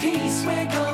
peace, we're going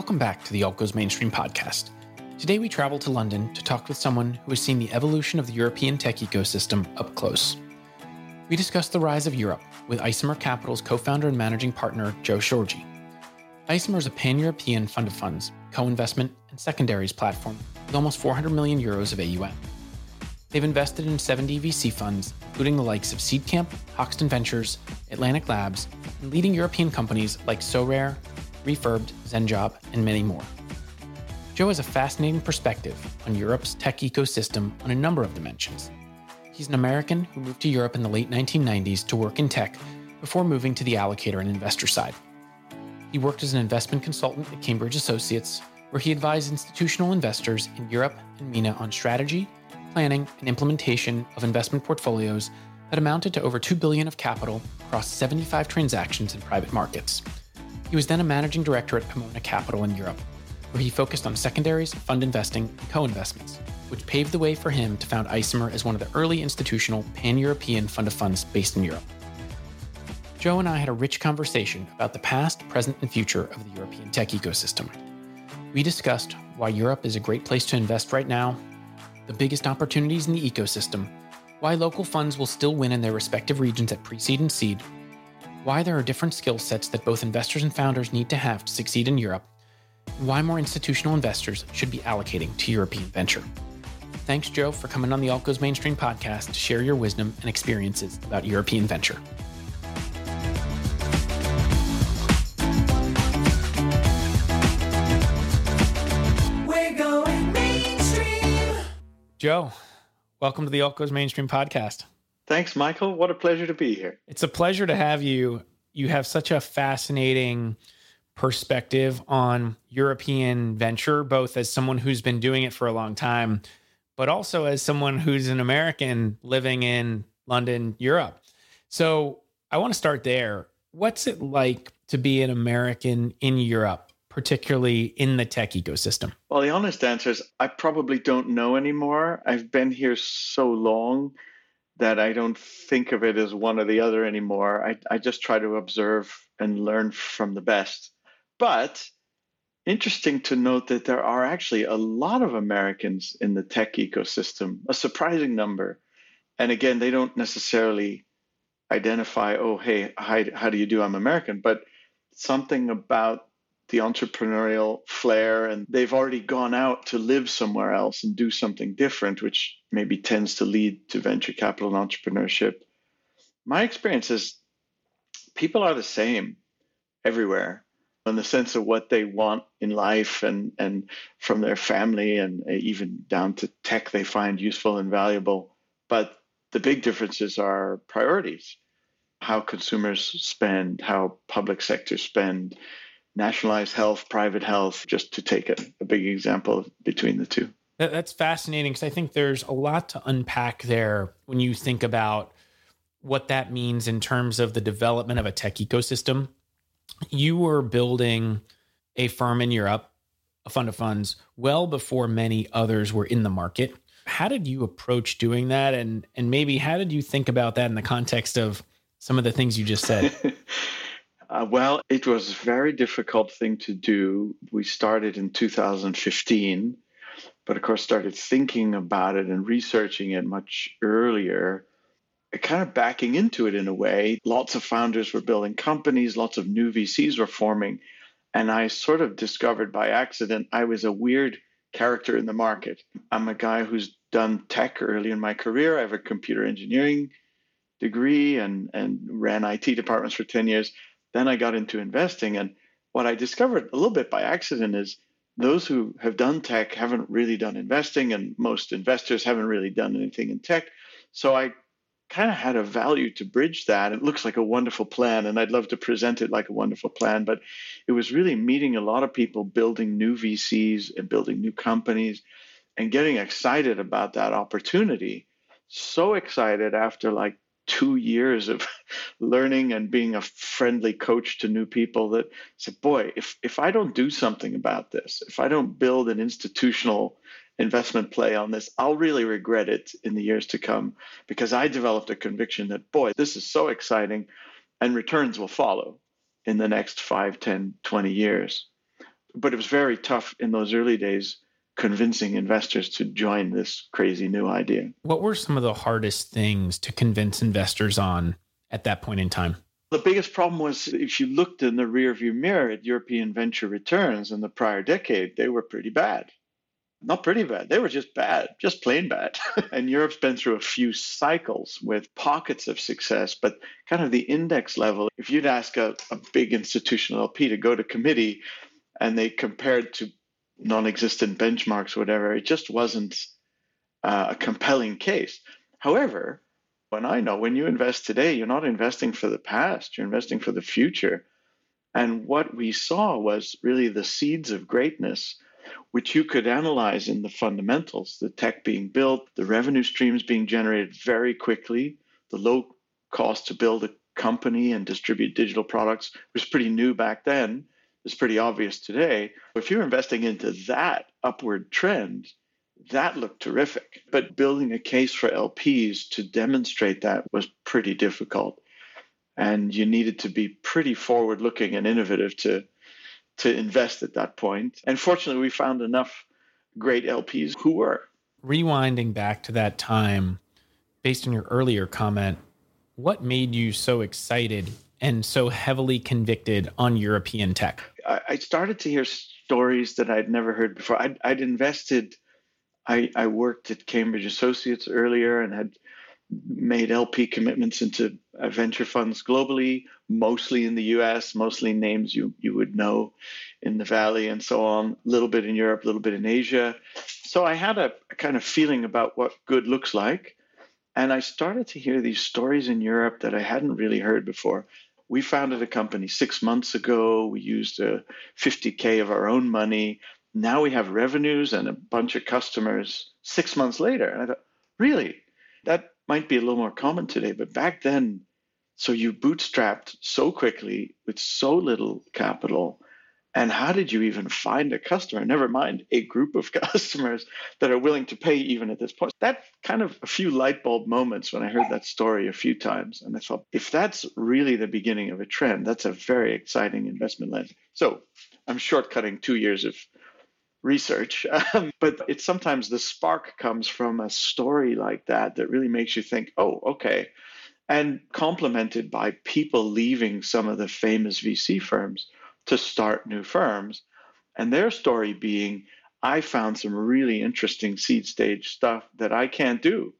Welcome back to the Alt Mainstream podcast. Today we travel to London to talk with someone who has seen the evolution of the European tech ecosystem up close. We discuss the rise of Europe with Isomer Capital's co founder and managing partner, Joe Schorge. Isomer is a pan European fund of funds, co investment, and secondaries platform with almost 400 million euros of AUM. They've invested in 70 VC funds, including the likes of Seedcamp, Hoxton Ventures, Atlantic Labs, and leading European companies like Sorare, Refurbed, Zenjob, and many more. Joe has a fascinating perspective on Europe's tech ecosystem on a number of dimensions. He's an American who moved to Europe in the late 1990s to work in tech before moving to the allocator and investor side. He worked as an investment consultant at Cambridge Associates, where he advised institutional investors in Europe and MENA on strategy, planning, and implementation of investment portfolios that amounted to over 2 billion of capital across 75 transactions in private markets. He was then a managing director at Pomona Capital in Europe, where he focused on secondaries, fund investing, and co-investments, which paved the way for him to found Isomer as one of the early institutional pan-European fund of funds based in Europe. Joe and I had a rich conversation about the past, present, and future of the European tech ecosystem. We discussed why Europe is a great place to invest right now, the biggest opportunities in the ecosystem, why local funds will still win in their respective regions at pre seed and seed, why there are different skill sets that both investors and founders need to have to succeed in Europe, and why more institutional investors should be allocating to European venture. Thanks, Joe, for coming on the Alt Goes Mainstream podcast to share your wisdom and experiences about European venture. We're going mainstream. Joe, welcome to the Alt Goes Mainstream podcast. Thanks, Michael. What a pleasure to be here. It's a pleasure to have you. You have such a fascinating perspective on European venture, both as someone who's been doing it for a long time, but also as someone who's an American living in London, Europe. So I want to start there. What's it like to be an American in Europe, particularly in the tech ecosystem? Well, the honest answer is I probably don't know anymore. I've been here so long that I don't think of it as one or the other anymore. I, I just try to observe and learn from the best. But interesting to note that there are actually a lot of Americans in the tech ecosystem, a surprising number. And again, they don't necessarily identify, oh, hey, how, how do you do? I'm American. But something about the entrepreneurial flair and they've already gone out to live somewhere else and do something different, which maybe tends to lead to venture capital and entrepreneurship. My experience is people are the same everywhere in the sense of what they want in life and, and from their family and even down to tech they find useful and valuable. But the big differences are priorities how consumers spend, how public sectors spend, nationalized health, private health, just to take a, a big example between the two. That, that's fascinating because I think there's a lot to unpack there when you think about what that means in terms of the development of a tech ecosystem. You were building a firm in Europe, a fund of funds, well before many others were in the market. How did you approach doing that? And, and maybe how did you think about that in the context of some of the things you just said? Uh, well, it was a very difficult thing to do. We started in 2015, but of course, started thinking about it and researching it much earlier, kind of backing into it in a way. Lots of founders were building companies, lots of new VCs were forming. And I sort of discovered by accident I was a weird character in the market. I'm a guy who's done tech early in my career. I have a computer engineering degree and, and ran IT departments for 10 years. Then I got into investing. And what I discovered a little bit by accident is those who have done tech haven't really done investing, and most investors haven't really done anything in tech. So I kind of had a value to bridge that. It looks like a wonderful plan, and I'd love to present it like a wonderful plan, but it was really meeting a lot of people building new VCs and building new companies and getting excited about that opportunity. So excited after like two years of learning and being a friendly coach to new people that said, boy, if, if I don't do something about this, if I don't build an institutional investment play on this, I'll really regret it in the years to come because I developed a conviction that, boy, this is so exciting and returns will follow in the next 5, 10, 20 years. But it was very tough in those early days convincing investors to join this crazy new idea. What were some of the hardest things to convince investors on at that point in time? The biggest problem was if you looked in the rearview mirror at European venture returns in the prior decade, they were pretty bad. Not pretty bad, they were just bad, just plain bad. and Europe's been through a few cycles with pockets of success, but kind of the index level. If you'd ask a, a big institutional LP to go to committee and they compared to non-existent benchmarks, whatever. It just wasn't uh, a compelling case. However, when I know when you invest today, you're not investing for the past; you're investing for the future. And what we saw was really the seeds of greatness, which you could analyze in the fundamentals: the tech being built, the revenue streams being generated very quickly, the low cost to build a company and distribute digital products was pretty new back then is pretty obvious today. If you're investing into that upward trend, that looked terrific. But building a case for LPs to demonstrate that was pretty difficult. And you needed to be pretty forward looking and innovative to, to invest at that point. And fortunately, we found enough great LPs who were. Rewinding back to that time, based on your earlier comment, what made you so excited and so heavily convicted on European tech? I started to hear stories that I'd never heard before. I'd, I'd invested, I, I, worked at Cambridge Associates earlier and had made LP commitments into uh, venture funds globally, mostly in the US, mostly names you, you would know in the Valley and so on, a little bit in Europe, a little bit in Asia. So I had a, a kind of feeling about what good looks like. And I started to hear these stories in Europe that I hadn't really heard before we founded a company six months ago. We used uh, a 50K of our own money. Now we have revenues and a bunch of customers six months later. And I thought, really? That might be a little more common today. But back then, so you bootstrapped so quickly with so little capital and how did you even find a customer? Never mind a group of customers that are willing to pay even at this point. That kind of a few light bulb moments when I heard that story a few times. And I thought, if that's really the beginning of a trend, that's a very exciting investment lens. So I'm shortcutting two years of research, um, but it's sometimes the spark comes from a story like that that really makes you think, oh, okay. And complemented by people leaving some of the famous VC firms to start new firms. And their story being, I found some really interesting seed stage stuff that I can't do.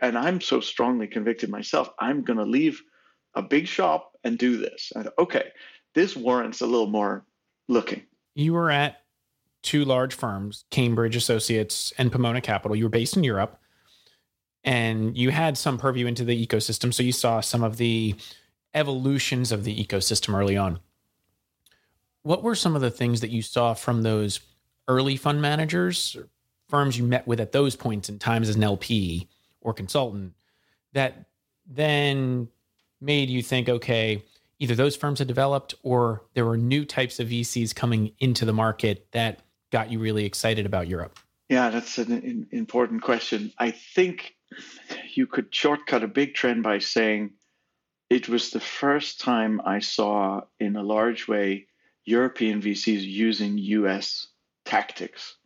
And I'm so strongly convicted myself, I'm going to leave a big shop and do this. And okay, this warrants a little more looking. You were at two large firms, Cambridge Associates and Pomona Capital. You were based in Europe and you had some purview into the ecosystem. So you saw some of the evolutions of the ecosystem early on what were some of the things that you saw from those early fund managers, firms you met with at those points in times as an LP or consultant that then made you think, okay, either those firms had developed or there were new types of VCs coming into the market that got you really excited about Europe? Yeah, that's an important question. I think you could shortcut a big trend by saying it was the first time I saw, in a large way, European VCs using US tactics.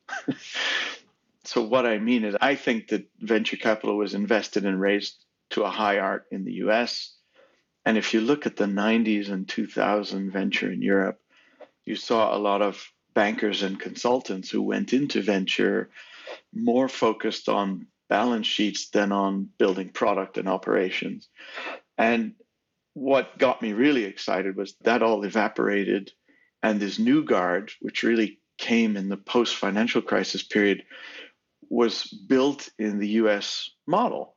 so, what I mean is, I think that venture capital was invested and raised to a high art in the US. And if you look at the 90s and 2000 venture in Europe, you saw a lot of bankers and consultants who went into venture more focused on balance sheets than on building product and operations. And what got me really excited was that all evaporated and this new guard, which really came in the post financial crisis period, was built in the US model.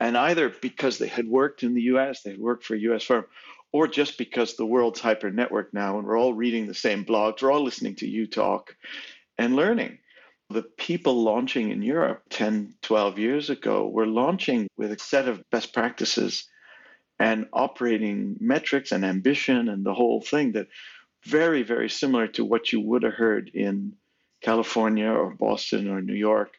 And either because they had worked in the US, they had worked for a US firm, or just because the world's hyper network now and we're all reading the same blogs, we're all listening to you talk and learning. The people launching in Europe 10, 12 years ago were launching with a set of best practices and operating metrics and ambition and the whole thing that very, very similar to what you would have heard in California or Boston or New York.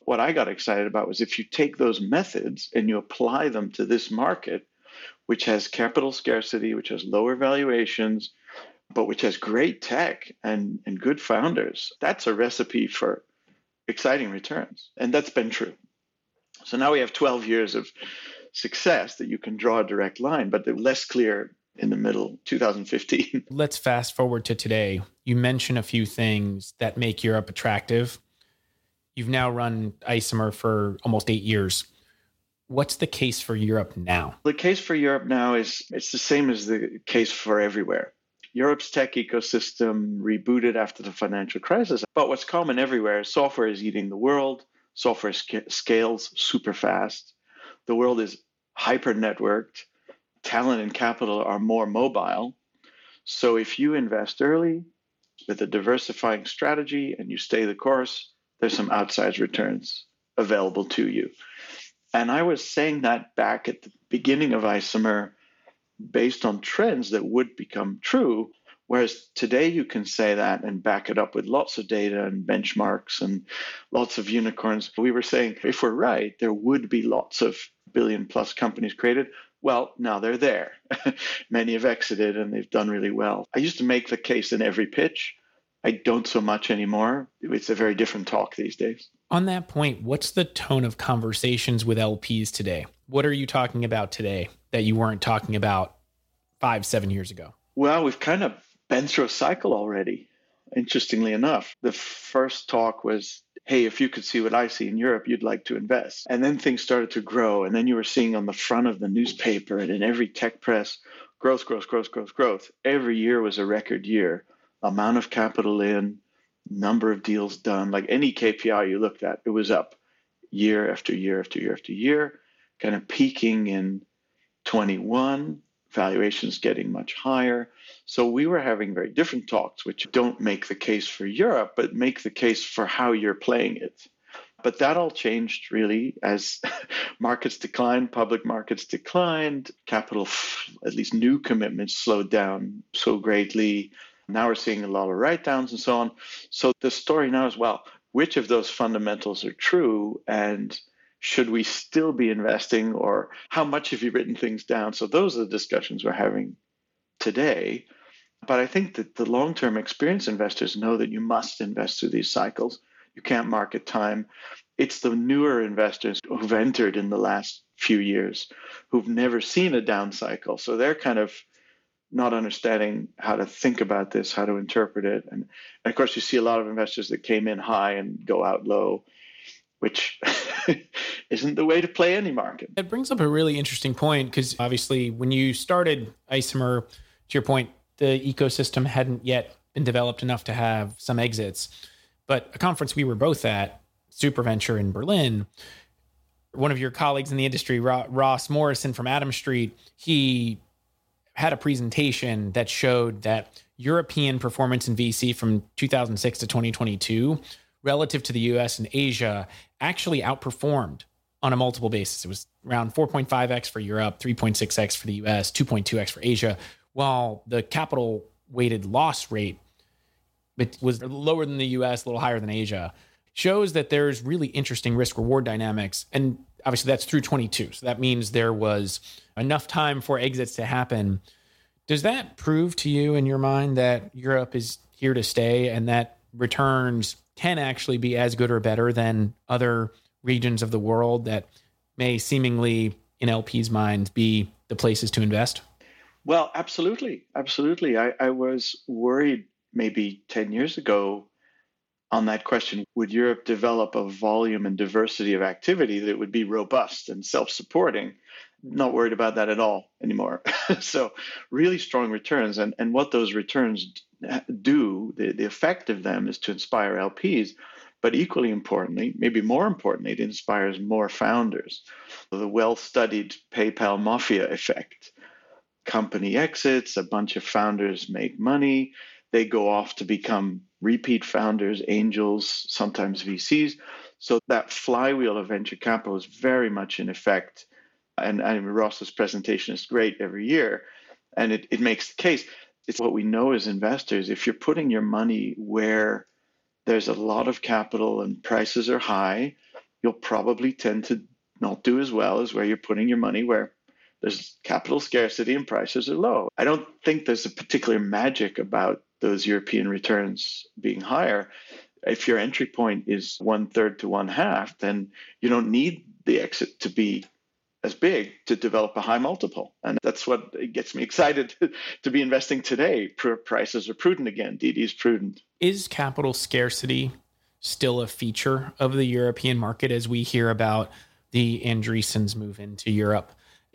What I got excited about was if you take those methods and you apply them to this market, which has capital scarcity, which has lower valuations, but which has great tech and, and good founders, that's a recipe for exciting returns. And that's been true. So now we have 12 years of success that you can draw a direct line, but they're less clear in the middle 2015 let's fast forward to today. You mentioned a few things that make europe attractive. You've now run isomer for almost eight years. What's the case for europe now? The case for europe now is it's the same as the case for everywhere. Europe's tech ecosystem rebooted after the financial crisis but what's common everywhere is software is eating the world. Software sc- scales super fast. The world is hyper networked talent and capital are more mobile. So if you invest early with a diversifying strategy and you stay the course, there's some outsized returns available to you. And I was saying that back at the beginning of Isomer based on trends that would become true. Whereas today you can say that and back it up with lots of data and benchmarks and lots of unicorns. We were saying if we're right, there would be lots of billion plus companies created. Well, now they're there. Many have exited and they've done really well. I used to make the case in every pitch. I don't so much anymore. It's a very different talk these days. On that point, what's the tone of conversations with LPs today? What are you talking about today that you weren't talking about five, seven years ago? Well, we've kind of been through a cycle already, interestingly enough. The first talk was hey, if you could see what I see in Europe, you'd like to invest. And then things started to grow. And then you were seeing on the front of the newspaper and in every tech press growth, growth, growth, growth, growth. Every year was a record year. Amount of capital in, number of deals done, like any KPI you looked at, it was up year after year after year after year, kind of peaking in 21, valuations getting much higher. So we were having very different talks, which don't make the case for Europe, but make the case for how you're playing it. But that all changed really as markets declined, public markets declined, capital, at least new commitments, slowed down so greatly. Now we're seeing a lot of write downs and so on. So the story now is well, which of those fundamentals are true? And should we still be investing or how much have you written things down? So those are the discussions we're having today. But I think that the long term experienced investors know that you must invest through these cycles. You can't market time. It's the newer investors who've entered in the last few years who've never seen a down cycle. So they're kind of not understanding how to think about this, how to interpret it. And, and of course, you see a lot of investors that came in high and go out low, which isn't the way to play any market. It brings up a really interesting point because obviously, when you started Isomer, to your point, the ecosystem hadn't yet been developed enough to have some exits. But a conference we were both at, Superventure in Berlin, one of your colleagues in the industry, Ross Morrison from Adams Street, he had a presentation that showed that European performance in VC from 2006 to 2022 relative to the US and Asia actually outperformed on a multiple basis. It was around 4.5x for Europe, 3.6x for the US, 2.2x for Asia, while the capital weighted loss rate it was lower than the US, a little higher than Asia, shows that there's really interesting risk reward dynamics. And obviously that's through 22. So that means there was enough time for exits to happen. Does that prove to you in your mind that Europe is here to stay and that returns can actually be as good or better than other regions of the world that may seemingly, in LP's minds, be the places to invest? Well, absolutely. Absolutely. I, I was worried maybe 10 years ago on that question would Europe develop a volume and diversity of activity that would be robust and self supporting? Not worried about that at all anymore. so, really strong returns. And, and what those returns do, the, the effect of them is to inspire LPs But equally importantly, maybe more importantly, it inspires more founders. The well studied PayPal mafia effect. Company exits, a bunch of founders make money, they go off to become repeat founders, angels, sometimes VCs. So that flywheel of venture capital is very much in effect. And, and Ross's presentation is great every year. And it, it makes the case. It's what we know as investors. If you're putting your money where there's a lot of capital and prices are high, you'll probably tend to not do as well as where you're putting your money where there's capital scarcity and prices are low. I don't think there's a particular magic about those European returns being higher. If your entry point is one third to one half, then you don't need the exit to be as big to develop a high multiple. And that's what gets me excited to be investing today. Prices are prudent again. DD is prudent. Is capital scarcity still a feature of the European market as we hear about the Andreessens move into Europe?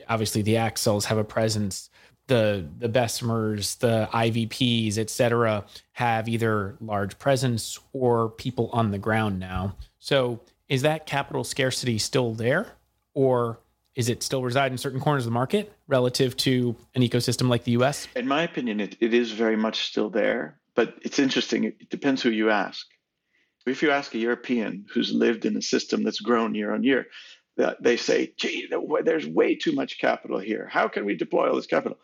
Obviously, the Accels have a presence. The the Bessemers, the IVPs, et cetera, have either large presence or people on the ground now. So, is that capital scarcity still there, or is it still reside in certain corners of the market relative to an ecosystem like the US? In my opinion, it, it is very much still there, but it's interesting. It depends who you ask. If you ask a European who's lived in a system that's grown year on year, they say, gee, there's way too much capital here. How can we deploy all this capital?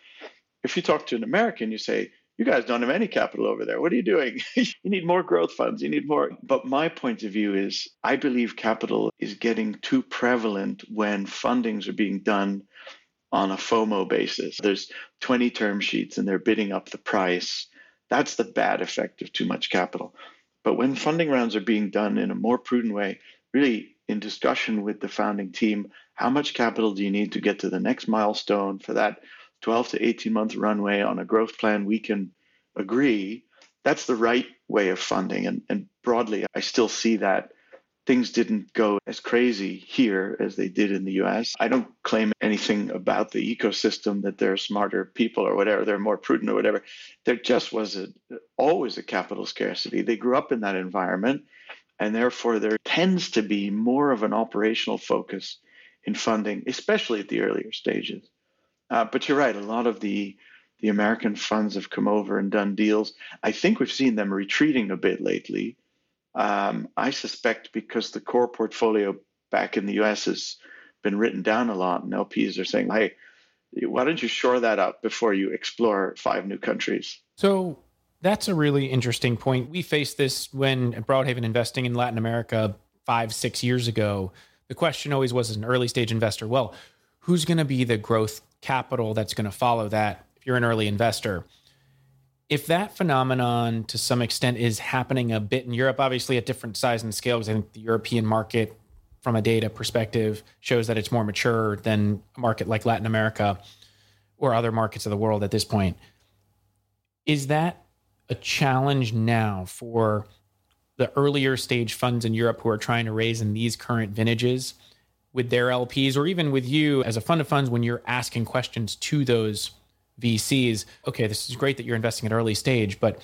If you talk to an American, you say, you guys don't have any capital over there. What are you doing? you need more growth funds. You need more. But my point of view is I believe capital is getting too prevalent when fundings are being done on a FOMO basis. There's 20 term sheets and they're bidding up the price. That's the bad effect of too much capital. But when funding rounds are being done in a more prudent way, really in discussion with the founding team, how much capital do you need to get to the next milestone for that 12 to 18 month runway on a growth plan we can agree, that's the right way of funding. And, and broadly, I still see that things didn't go as crazy here as they did in the US. I don't claim anything about the ecosystem that they're smarter people or whatever, they're more prudent or whatever. There just was a, always a capital scarcity. They grew up in that environment, and therefore there tends to be more of an operational focus in funding, especially at the earlier stages. Uh, but you're right. A lot of the the American funds have come over and done deals. I think we've seen them retreating a bit lately. Um, I suspect because the core portfolio back in the U.S. has been written down a lot, and LPs are saying, "Hey, why don't you shore that up before you explore five new countries?" So that's a really interesting point. We faced this when Broadhaven investing in Latin America five, six years ago. The question always was as an early stage investor, well, who's going to be the growth capital that's going to follow that if you're an early investor. If that phenomenon to some extent is happening a bit in Europe, obviously at different size and scale, because I think the European market, from a data perspective, shows that it's more mature than a market like Latin America or other markets of the world at this point. Is that a challenge now for the earlier stage funds in Europe who are trying to raise in these current vintages with their LPs or even with you as a fund of funds when you're asking questions to those VCs? Okay, this is great that you're investing at early stage, but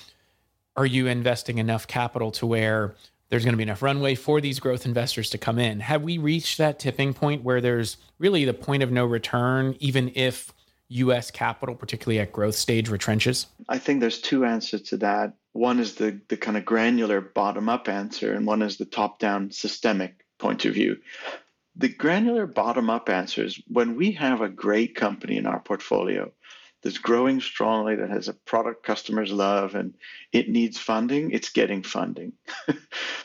are you investing enough capital to where there's going to be enough runway for these growth investors to come in? Have we reached that tipping point where there's really the point of no return, even if US capital, particularly at growth stage, retrenches? I think there's two answers to that. One is the, the kind of granular bottom up answer, and one is the top down systemic point of view. The granular bottom up answer is when we have a great company in our portfolio that's growing strongly, that has a product customers love, and it needs funding, it's getting funding.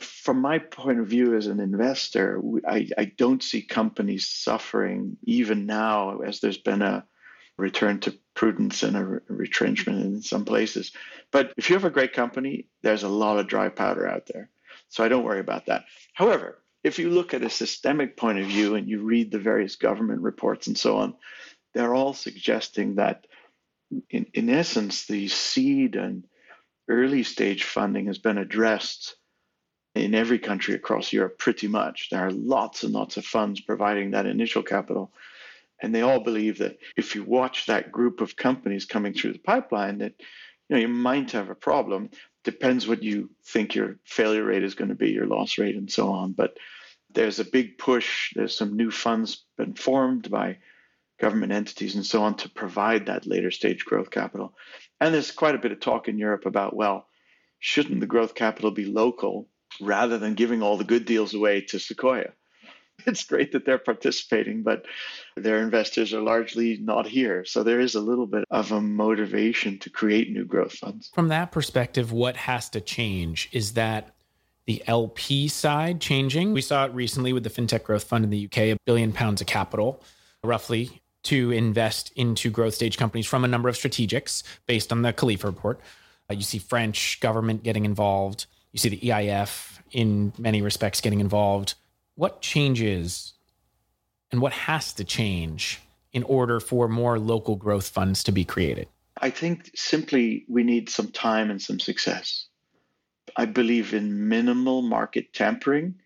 From my point of view as an investor, I, I don't see companies suffering even now as there's been a return to prudence and a retrenchment in some places. But if you have a great company, there's a lot of dry powder out there. So I don't worry about that. However, if you look at a systemic point of view and you read the various government reports and so on, they're all suggesting that, in, in essence, the seed and early stage funding has been addressed in every country across Europe pretty much. There are lots and lots of funds providing that initial capital. And they all believe that if you watch that group of companies coming through the pipeline, that you know you might have a problem. depends what you think your failure rate is going to be, your loss rate, and so on. But there's a big push. There's some new funds been formed by government entities and so on to provide that later stage growth capital. And there's quite a bit of talk in Europe about, well, shouldn't the growth capital be local rather than giving all the good deals away to Sequoia? It's great that they're participating, but their investors are largely not here. So there is a little bit of a motivation to create new growth funds. From that perspective, what has to change is that the LP side changing. We saw it recently with the FinTech Growth Fund in the UK, a billion pounds of capital, roughly, to invest into growth stage companies from a number of strategics based on the Kalifa report. Uh, you see French government getting involved. You see the EIF in many respects getting involved. What changes and what has to change in order for more local growth funds to be created? I think simply we need some time and some success. I believe in minimal market tampering.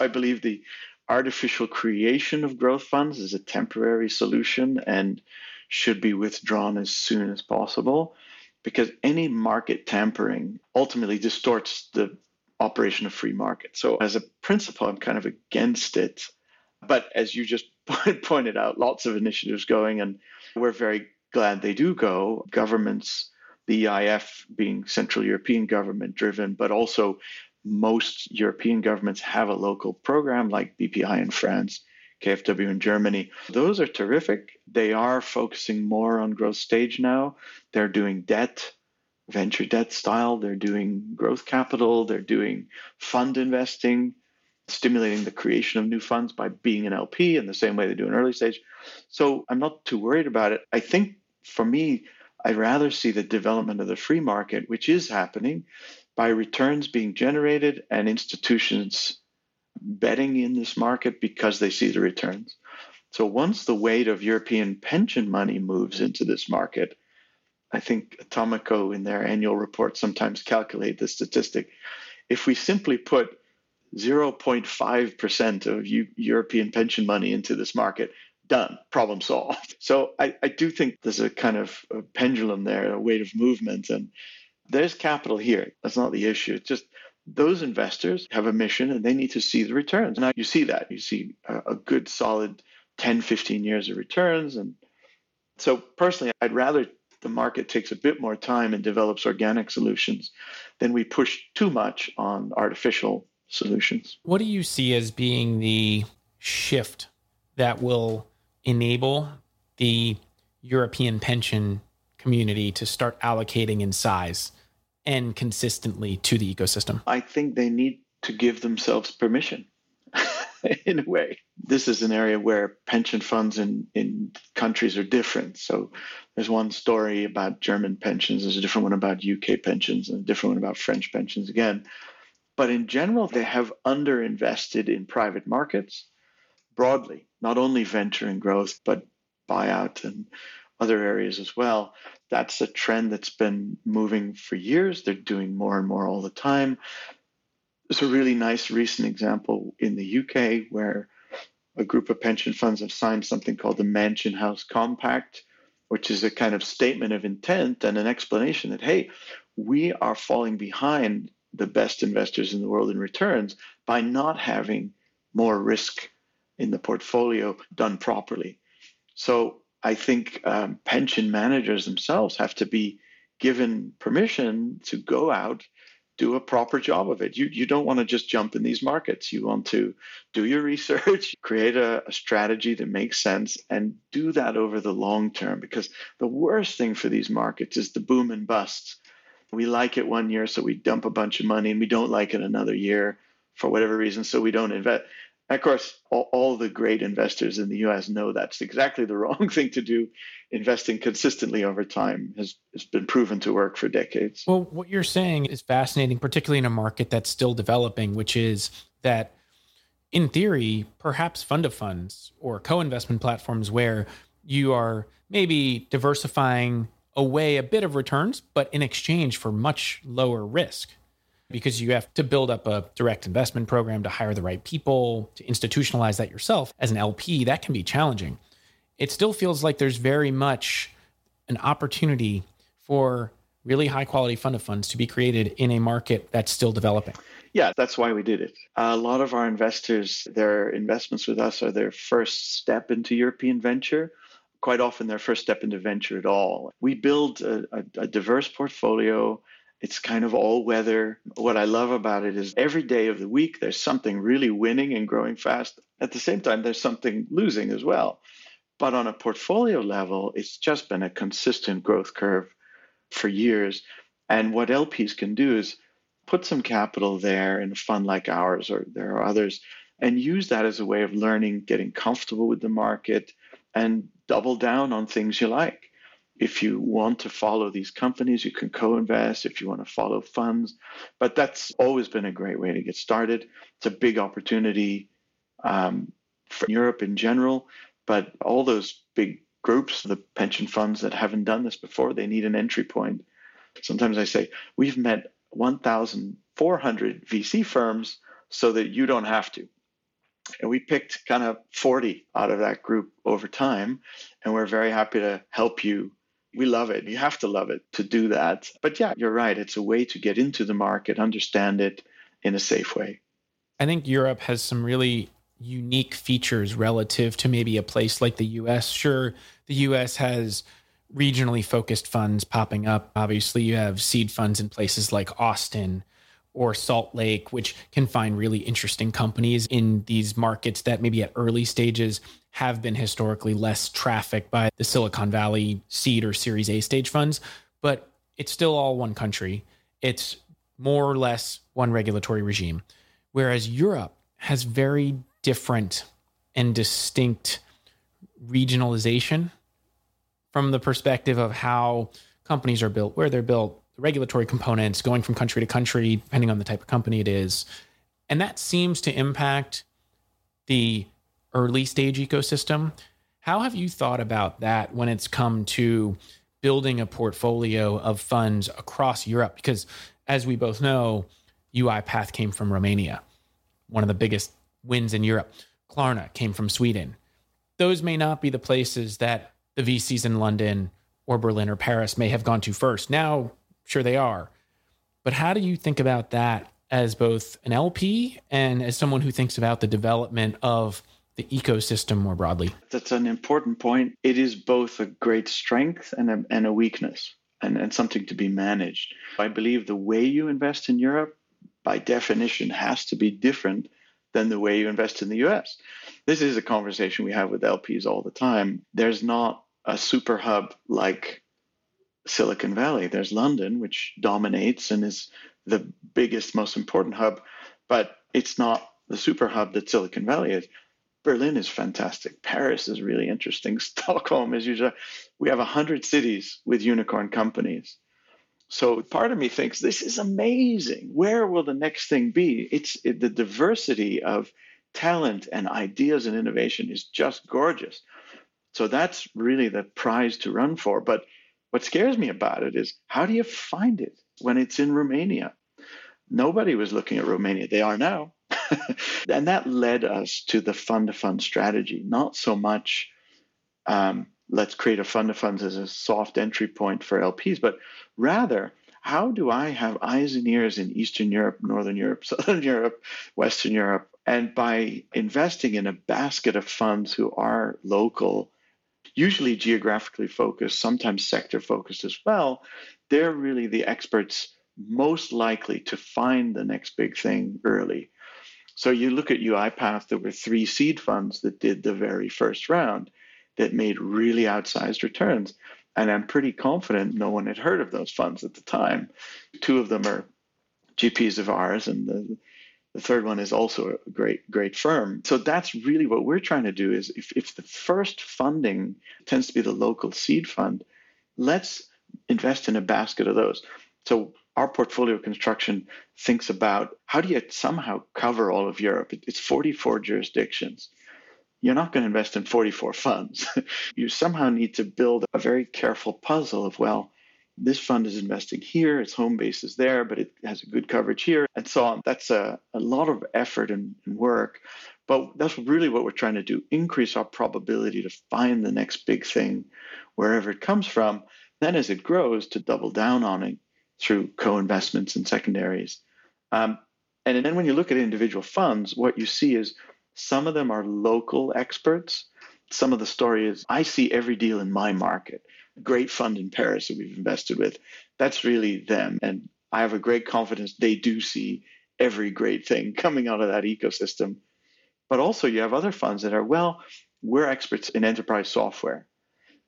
I believe the artificial creation of growth funds is a temporary solution and should be withdrawn as soon as possible because any market tampering ultimately distorts the operation of free market. So, as a principle, I'm kind of against it. But as you just pointed out, lots of initiatives going, and we're very glad they do go. Governments, the EIF being Central European government driven, but also most European governments have a local program like BPI in France, KfW in Germany. Those are terrific. They are focusing more on growth stage now. They're doing debt venture debt style. They're doing growth capital. They're doing fund investing, stimulating the creation of new funds by being an LP in the same way they do in early stage. So I'm not too worried about it. I think for me, I'd rather see the development of the free market, which is happening, by returns being generated and institutions betting in this market because they see the returns. So once the weight of European pension money moves into this market, I think Atomico in their annual report sometimes calculate the statistic. If we simply put 0.5% of European pension money into this market, done, problem solved. So I, I do think there's a kind of a pendulum there, a weight of movement, and there's capital here. That's not the issue. It's just those investors have a mission and they need to see the returns. Now you see that. You see a, a good solid 10, 15 years of returns. And so personally, I'd rather the market takes a bit more time and develops organic solutions, than we push too much on artificial solutions. What do you see as being the shift that will enable the European pension community to start allocating in size and consistently to the ecosystem? I think they need to give themselves permission. in a way. This is an area where pension funds in, in countries are different. So there's one story about German pensions, there's a different one about UK pensions, and a different one about French pensions again. But in general, they have underinvested in private markets broadly, not only venture and growth, but buyout and other areas as well. That's a trend that's been moving for years. They're doing more and more all the time. There's a really nice recent example in the UK where a group of pension funds have signed something called the Mansion House Compact, which is a kind of statement of intent and an explanation that, hey, we are falling behind the best investors in the world in returns by not having more risk in the portfolio done properly. So I think um, pension managers themselves have to be given permission to go out do a proper job of it. You you don't want to just jump in these markets. You want to do your research, create a, a, strategy that makes sense, and do that over the long term. Because the worst thing for these markets is the boom and busts. We like it one year, so we dump a bunch of money, and we don't like it another year for whatever reason, so we don't invest. Of course, all, all, the great investors in the US know that's exactly the wrong thing to do. Investing consistently over time has, has been proven to work for decades. Well, what you're saying is fascinating, particularly in a market that's still developing, which is that in theory, perhaps fund of funds or co investment platforms where you are maybe diversifying away a bit of returns, but in exchange for much lower risk because you have to build up a direct investment program to hire the right people, to institutionalize that yourself as an LP. That can be challenging. It still feels like there's very much an opportunity for really high quality fund of funds to be created in a market that's still developing. Yeah, that's why we did it. A lot of our investors, their investments with us are their first step into European venture, quite often their first step into venture at all. We build a, a, a diverse portfolio. It's kind of all weather. What I love about it is every day of the week, there's something really winning and growing fast. At the same time, there's something losing as well. But on a portfolio level, it's just been a consistent growth curve for years. And what LPs can do is put some capital there in a fund like ours, or there are others, and use that as a way of learning, getting comfortable with the market, and double down on things you like. If you want to follow these companies, you can co invest. If you want to follow funds, but that's always been a great way to get started. It's a big opportunity um, for Europe in general, but all those big groups, the pension funds that haven't done this before, they need an entry point. Sometimes I say, we've met 1,400 VC firms so that you don't have to. And we picked kind of 40 out of that group over time. And we're very happy to help you. We love it. You have to love it to do that. But yeah, you're right. It's a way to get into the market, understand it in a safe way. I think Europe has some really unique features relative to maybe a place like the US. Sure, the US has regionally focused funds popping up. Obviously, you have seed funds in places like Austin or Salt Lake, which can find really interesting companies in these markets that maybe at early stages have been historically less trafficked by the Silicon Valley seed or Series A stage funds. But it's still all one country. It's more or less one regulatory regime. Whereas Europe has very different and distinct regionalization from the perspective of how companies are built, where they're built, the regulatory components going from country to country, depending on the type of company it is. And that seems to impact the early stage ecosystem. How have you thought about that when it's come to building a portfolio of funds across Europe? Because as we both know, UiPath came from Romania, one of the biggest wins in Europe. Klarna came from Sweden. Those may not be the places that the VCs in London or Berlin or Paris may have gone to first. Now, sure they are. But how do you think about that as both an LP and as someone who thinks about the development of the ecosystem more broadly? That's an important point. It is both a great strength and a, and a weakness and, and something to be managed. I believe the way you invest in Europe, by definition, has to be different than the way you invest in the US. This is a conversation we have with LPs all the time. There's not a super hub like Silicon Valley. There's London, which dominates and is the biggest, most important hub, but it's not the super hub that Silicon Valley is. Berlin is fantastic. Paris is really interesting. Stockholm is usually, we have 100 cities with unicorn companies. So part of me thinks this is amazing. Where will the next thing be? It's it, the diversity of talent and ideas and innovation is just gorgeous. So that's really the prize to run for. But what scares me about it is how do you find it when it's in Romania? Nobody was looking at Romania. They are now. and that led us to the fund to fund strategy, not so much um, let's create a fund of funds as a soft entry point for LPs, but rather, how do I have eyes and ears in Eastern Europe, Northern Europe, Southern Europe, Western Europe? And by investing in a basket of funds who are local, usually geographically focused, sometimes sector focused as well, they're really the experts most likely to find the next big thing early. So you look at UiPath, there were three seed funds that did the very first round that made really outsized returns. And I'm pretty confident no one had heard of those funds at the time. Two of them are GPs of ours, and the, the third one is also a great, great firm. So that's really what we're trying to do is if, if the first funding tends to be the local seed fund, let's invest in a basket of those. So our portfolio construction thinks about how do you somehow cover all of Europe? It's 44 jurisdictions you're not going to invest in 44 funds. you somehow need to build a very careful puzzle of, well, this fund is investing here, its home base is there, but it has a good coverage here, and so on. That's a, a lot of effort and, and work. But that's really what we're trying to do increase our probability to find the next big thing wherever it comes from. Then, as it grows, to double down on it through co investments and secondaries. Um, and then, when you look at individual funds, what you see is some of them are local experts. Some of the story is I see every deal in my market. Great fund in Paris that we've invested with, that's really them. And I have a great confidence they do see every great thing coming out of that ecosystem. But also, you have other funds that are, well, we're experts in enterprise software.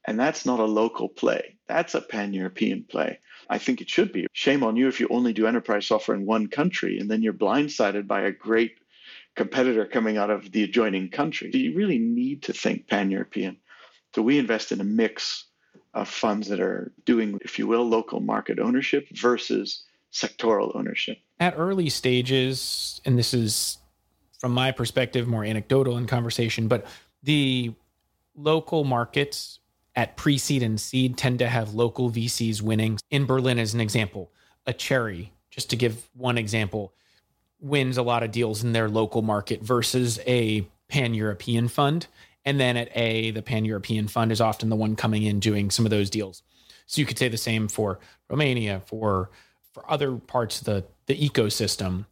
And that's not a local play, that's a pan European play. I think it should be. Shame on you if you only do enterprise software in one country and then you're blindsided by a great competitor coming out of the adjoining country. You really need to think pan European. So we invest in a mix of funds that are doing, if you will, local market ownership versus sectoral ownership. At early stages, and this is from my perspective more anecdotal in conversation, but the local markets at pre seed and seed tend to have local VCs winning. In Berlin, as an example, a cherry, just to give one example, wins a lot of deals in their local market versus a pan European fund. And then at A, the pan European fund is often the one coming in doing some of those deals. So you could say the same for Romania, for for other parts of the, the ecosystem.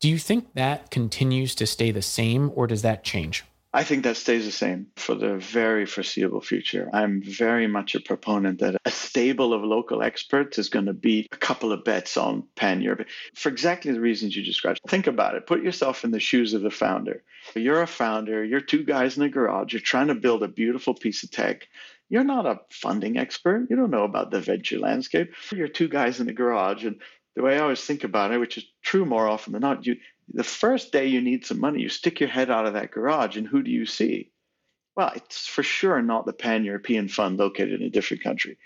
Do you think that continues to stay the same or does that change? I think that stays the same for the very foreseeable future. I'm very much a proponent that a stable of local experts is going to beat a couple of bets on pan Europe for exactly the reasons you described. Think about it. Put yourself in the shoes of the founder. You're a founder, you're two guys in a garage, you're trying to build a beautiful piece of tech. You're not a funding expert. You don't know about the venture landscape. You're two guys in a garage. And the way I always think about it, which is true more often than not, you the first day you need some money, you stick your head out of that garage, and who do you see? Well, it's for sure not the pan European fund located in a different country.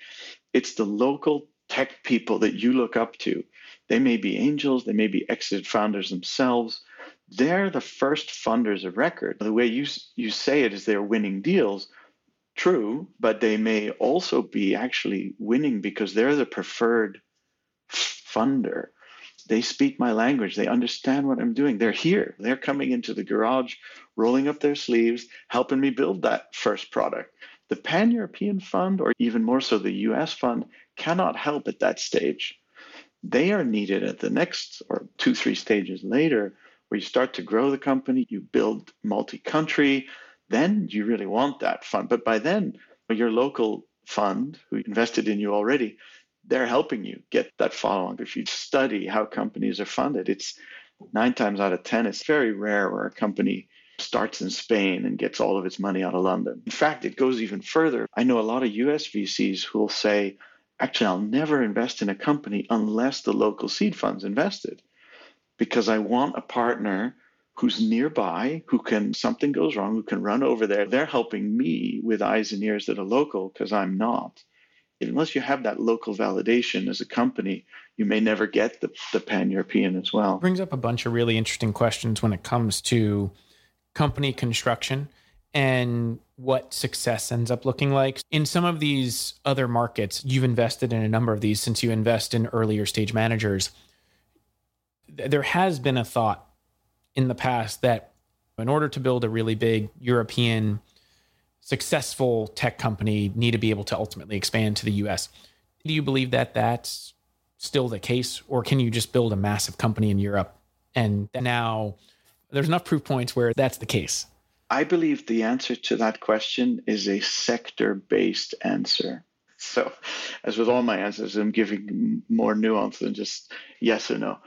It's the local tech people that you look up to. They may be angels, they may be exited founders themselves. They're the first funders of record. The way you, you say it is they're winning deals. True, but they may also be actually winning because they're the preferred funder they speak my language. They understand what I'm doing. They're here. They're coming into the garage, rolling up their sleeves, helping me build that first product. The Pan European Fund, or even more so the US Fund, cannot help at that stage. They are needed at the next or two, three stages later, where you start to grow the company, you build multi country, then you really want that fund. But by then, your local fund who invested in you already they're helping you get that follow on. If you study how companies are funded, it's nine times out of 10, it's very rare where a company starts in Spain and gets all of its money out of London. In fact, it goes even further. I know a lot of US VCs who will say, actually, I'll never invest in a company unless the local seed fund's invested because I want a partner who's nearby, who can, something goes wrong, who can run over there. They're helping me with eyes and ears that are local because I'm not unless you have that local validation as a company, you may never get the, the pan European as well. It brings up a bunch of really interesting questions when it comes to company construction and what success ends up looking like. In some of these other markets, you've invested in a number of these since you invest in earlier stage managers. There has been a thought in the past that in order to build a really big European successful tech company need to be able to ultimately expand to the US. Do you believe that that's still the case, or can you just build a massive company in Europe and now there's enough proof points where that's the case? I believe the answer to that question is a sector based answer. So, as with all my answers, I'm giving more nuance than just yes or no.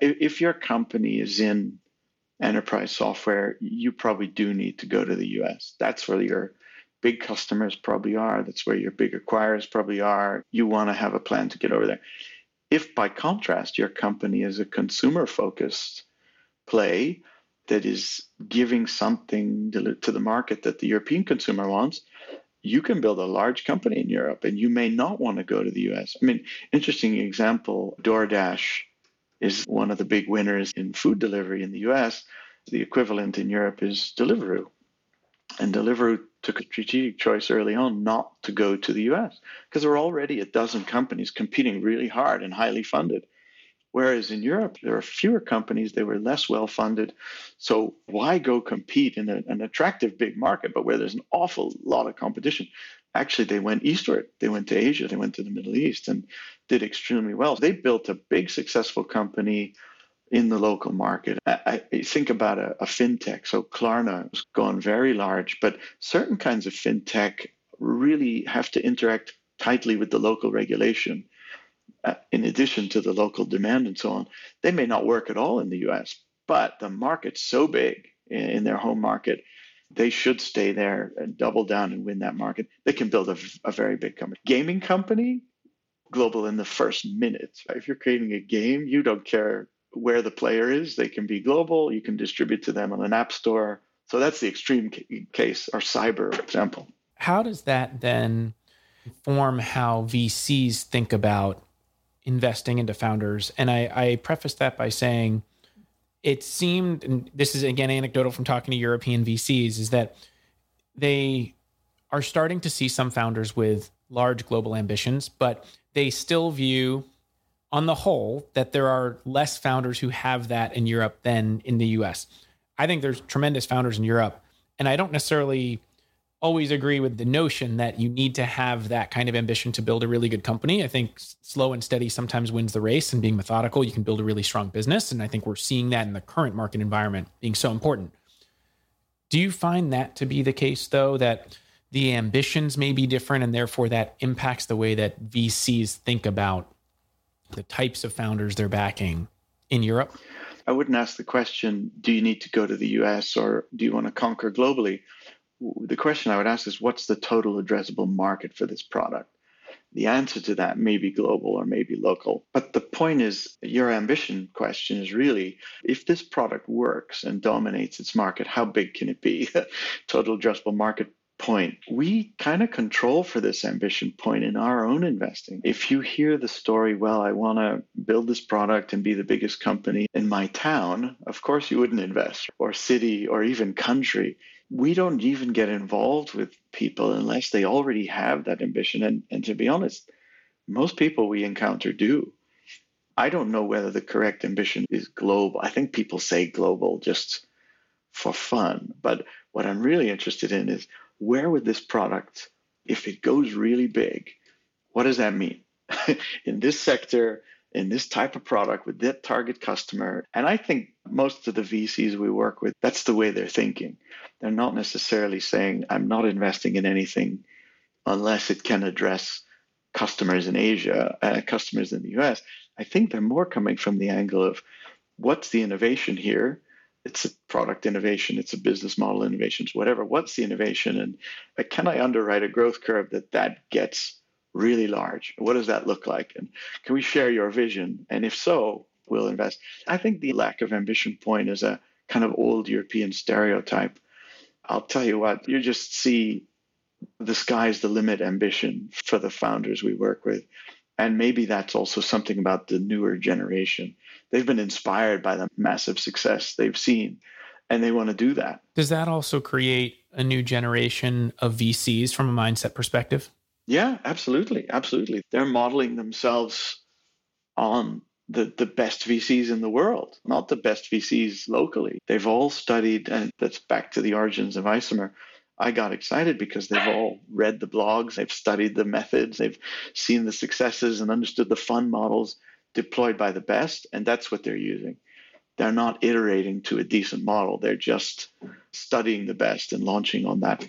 If your company is in enterprise software, you probably do need to go to the US. That's where your big customers probably are. That's where your big acquirers probably are. You want to have a plan to get over there. If, by contrast, your company is a consumer focused play that is giving something to the market that the European consumer wants, you can build a large company in Europe and you may not want to go to the US. I mean, interesting example DoorDash is one of the big winners in food delivery in the US. The equivalent in Europe is Deliveroo. And Deliveroo took a strategic choice early on not to go to the US because there were already a dozen companies competing really hard and highly funded. Whereas in Europe, there are fewer companies, they were less well funded. So why go compete in a, an attractive big market, but where there's an awful lot of competition? Actually, they went eastward. They went to Asia, they went to the Middle East and did extremely well. They built a big, successful company in the local market. I, I think about a, a, fintech. So Klarna has gone very large, but certain kinds of fintech really have to interact tightly with the local regulation. Uh, in addition to the local demand and so on, they may not work at all in the US, but the market's so big in, in their home market, they should stay there and double down and win that market. They can build a, a very big company. Gaming company, global in the first minute. If you're creating a game, you don't care where the player is. They can be global. You can distribute to them on an app store. So that's the extreme case, or cyber example. How does that then form how VCs think about investing into founders? And I, I preface that by saying it seemed, and this is again anecdotal from talking to European VCs, is that they are starting to see some founders with large global ambitions, but they still view on the whole that there are less founders who have that in Europe than in the US. I think there's tremendous founders in Europe, and I don't necessarily always agree with the notion that you need to have that kind of ambition to build a really good company. I think slow and steady sometimes wins the race, and being methodical, you can build a really strong business. And I think we're seeing that in the current market environment being so important. Do you find that to be the case, though, that the ambitions may be different, and therefore that impacts the way that VCs think about the types of founders they're backing in Europe? I wouldn't ask the question, do you need to go to the US or do you want to conquer globally? The question I would ask is, what's the total addressable market for this product? The answer to that may be global or maybe local. But the point is, your ambition question is really if this product works and dominates its market, how big can it be? total addressable market point, we kind of control for this ambition point in our own investing. If you hear the story, well, I want to build this product and be the biggest company in my town, of course you wouldn't invest, or city, or even country. We don't even get involved with people unless they already have that ambition. And, and to be honest, most people we encounter do. I don't know whether the correct ambition is global. I think people say global just for fun. But what I'm really interested in is where would this product, if it goes really big, what does that mean? in this sector, in this type of product with that target customer. And I think most of the VCs we work with, that's the way they're thinking. They're not necessarily saying, I'm not investing in anything unless it can address customers in Asia, uh, customers in the US. I think they're more coming from the angle of what's the innovation here? It's a product innovation, it's a business model innovation, it's whatever. What's the innovation, and uh, can I underwrite a growth curve that that gets really large? What does that look like? And can we share your vision? And if so, we'll invest. I think the lack of ambition point is a kind of old European stereotype. I'll tell you what, you just see the sky's the limit ambition for the founders we work with. And maybe that's also something about the newer generation. They've been inspired by the massive success they've seen, and they want to do that. Does that also create a new generation of VCs from a mindset perspective? Yeah, absolutely. Absolutely. They're modeling themselves on the, the best VCs in the world, not the best VCs locally. They've all studied, and that's back to the origins of Isomer I got excited because they've all read the blogs, they've studied the methods, they've seen the successes and understood the fund models deployed by the best, and that's what they're using. They're not iterating to a decent model, they're just studying the best and launching on that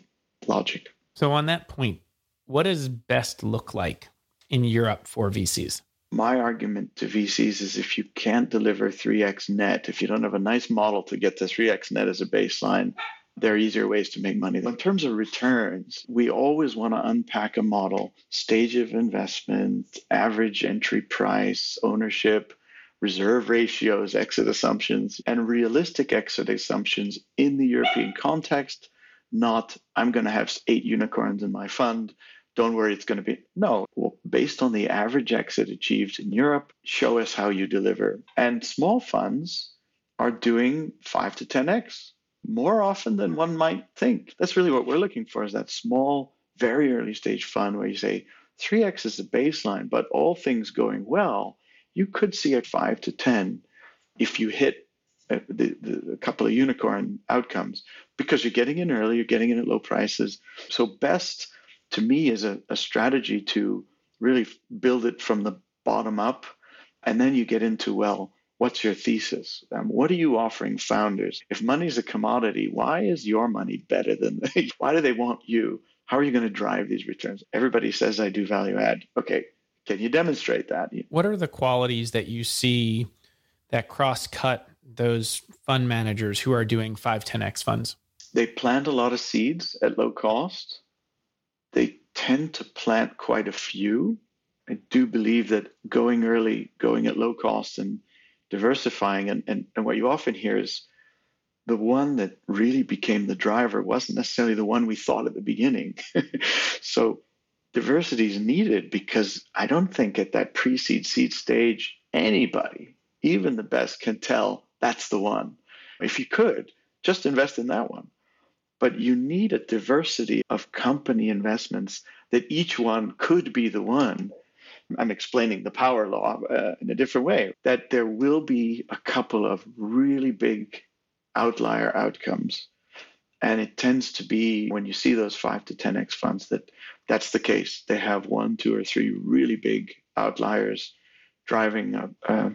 logic. So, on that point, what does best look like in Europe for VCs? My argument to VCs is if you can't deliver 3x net, if you don't have a nice model to get to 3x net as a baseline, there are easier ways to make money. In terms of returns, we always want to unpack a model, stage of investment, average entry price, ownership, reserve ratios, exit assumptions, and realistic exit assumptions in the European context, not I'm going to have eight unicorns in my fund. Don't worry, it's going to be. No, well, based on the average exit achieved in Europe, show us how you deliver. And small funds are doing 5 to 10x more often than one might think. That's really what we're looking for is that small, very early stage fund where you say 3x is the baseline, but all things going well, you could see a five to 10 if you hit a, the, the, a couple of unicorn outcomes because you're getting in early, you're getting in at low prices. So, best to me is a, a strategy to really build it from the bottom up. And then you get into, well, what's your thesis? Um, what are you offering founders? If money's a commodity, why is your money better than, they? why do they want you? How are you going to drive these returns? Everybody says I do value add. Okay, can you demonstrate that? What are the qualities that you see that cross cut those fund managers who are doing 5 10x funds? They plant a lot of seeds at low cost. They tend to plant quite a few. I do believe that going early, going at low cost, and diversifying, and, and, and what you often hear is the one that really became the driver wasn't necessarily the one we thought at the beginning. so diversity is needed because I don't think at that pre seed seed stage, anybody, even the best, can tell that's the one. If you could, just invest in that one. But you need a diversity of company investments that each one could be the one. I'm explaining the power law uh, in a different way, that there will be a couple of really big outlier outcomes. And it tends to be when you see those five to 10x funds that that's the case. They have one, two, or three really big outliers driving a, a,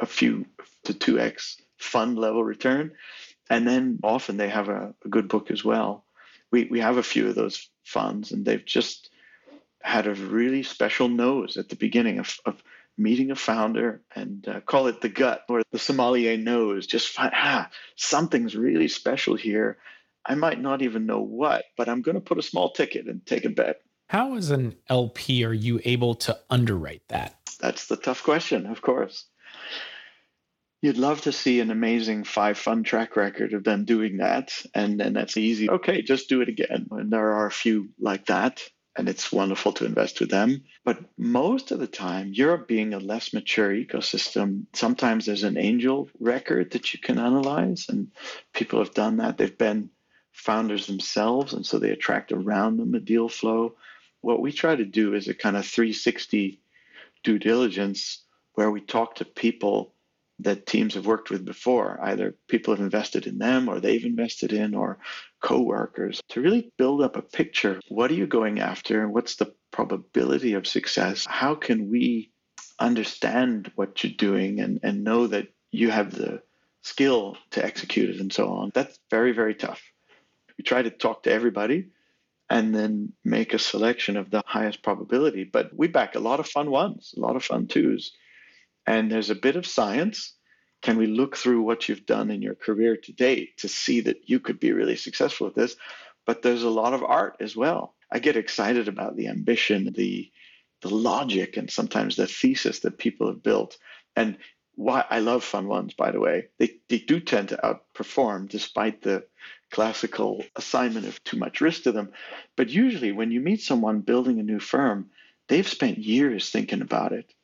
a few to 2x fund level return. And then often they have a, a good book as well. We, we have a few of those funds, and they've just had a really special nose at the beginning of, of meeting a founder and uh, call it the gut or the sommelier nose. just find ah something's really special here. I might not even know what but i'm going to put a small ticket and take a bet. How as an lp are you able to underwrite that? That's the tough question of course. You'd love to see an amazing five fund track record of them doing that and then that's easy. Okay just do it again and there are a few like that and it's wonderful to invest with them. But most of the time, Europe being a less mature ecosystem, sometimes there's an angel record that you can analyze, and people have done that. They've been founders themselves, and so they attract around them a deal flow. What we try to do is a kind of 360 due diligence where we talk to people that teams have worked with before. Either people have invested in them or they've invested in, or coworkers to really build up a picture. What are you going after? and What's the probability of success? How can we understand what you're doing and, and know that you have the skill to execute it and so on? That's very, very tough. We try to talk to everybody and then make a selection of the highest probability. But we back a lot of fund ones, a lot of fund twos. And there's a bit of science. Can we look through what you've done in your career to date to see that you could be really successful at this? But there's a lot of art as well. I get excited about the ambition, the the logic, and sometimes the thesis that people have built. And why I love fund ones, by the way. They they do tend to outperform despite the classical assignment of too much risk to them. But usually when you meet someone building a new firm, they've spent years thinking about it,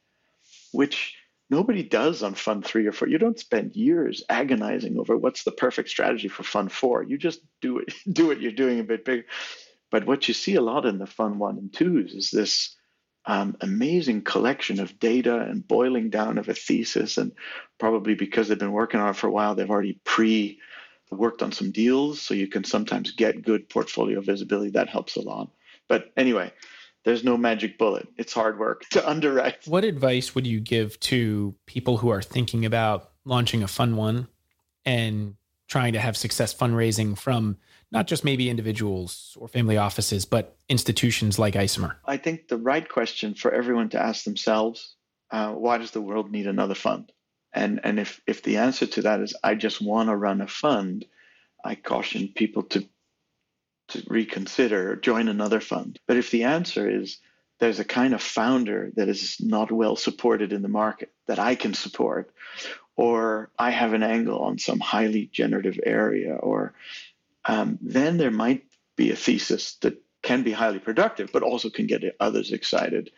which nobody does on fund three or four. You don't spend years agonizing over what's the perfect strategy for fund four. You just do it, do what you're doing a bit bigger. But what you see a lot in the fund one and twos is this um, amazing collection of data and boiling down of a thesis. And probably because they've been working on it for a while, they've already pre worked on some deals. So you can sometimes get good portfolio visibility. That helps a lot. But anyway, there's no magic bullet. It's hard work to underwrite. What advice would you give to people who are thinking about launching a fund one and trying to have success fundraising from not just maybe individuals or family offices, but institutions like Isomer? I think the right question for everyone to ask themselves uh, why does the world need another fund? And, and if, if the answer to that is, I just want to run a fund, I caution people to to reconsider or join another fund. But if the answer is there's a kind of founder that is not well supported in the market that I can support, or I have an angle on some highly generative area, or um, then there might be a thesis that can be highly productive, but also can get others excited.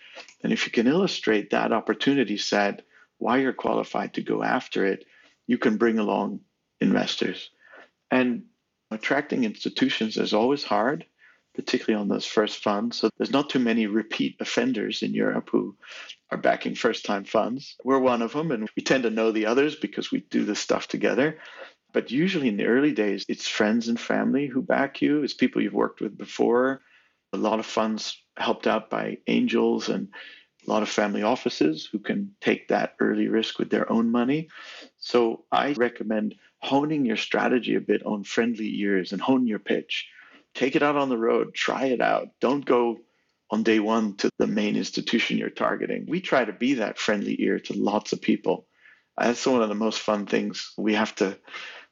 And if you can illustrate that opportunity set, why you're qualified to go after it, you can bring along investors. And attracting institutions is always hard, particularly on those first funds. So there's not too many repeat offenders in Europe who are backing first time funds. We're one of them, and we tend to know the others because we do this stuff together. But usually in the early days, it's friends and family who back you, it's people you've worked with before. A lot of funds helped out by angels and a lot of family offices who can take that early risk with their own money. So I recommend honing your strategy a bit on friendly ears and hone your pitch. Take it out on the road, try it out. Don't go on day one to the main institution you're targeting. We try to be that friendly ear to lots of people. That's one of the most fun things. We have to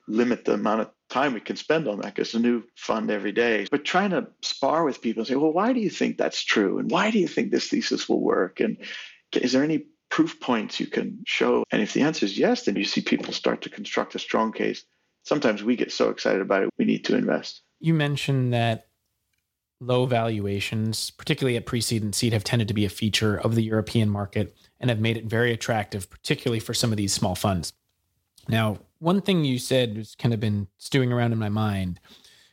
limit the amount of time we can spend on that because a new fund every day. But trying to spar with people and say, well, why do you think that's true? And why do you think this thesis will work? And is there any proof points you can show? And if the answer is yes, then you see people start to construct a strong case. Sometimes we get so excited about it, we need to invest. You mentioned that low valuations, particularly at pre seed and seed, have tended to be a feature of the European market and have made it very attractive, particularly for some of these small funds. Now, one thing you said has kind of been stewing around in my mind,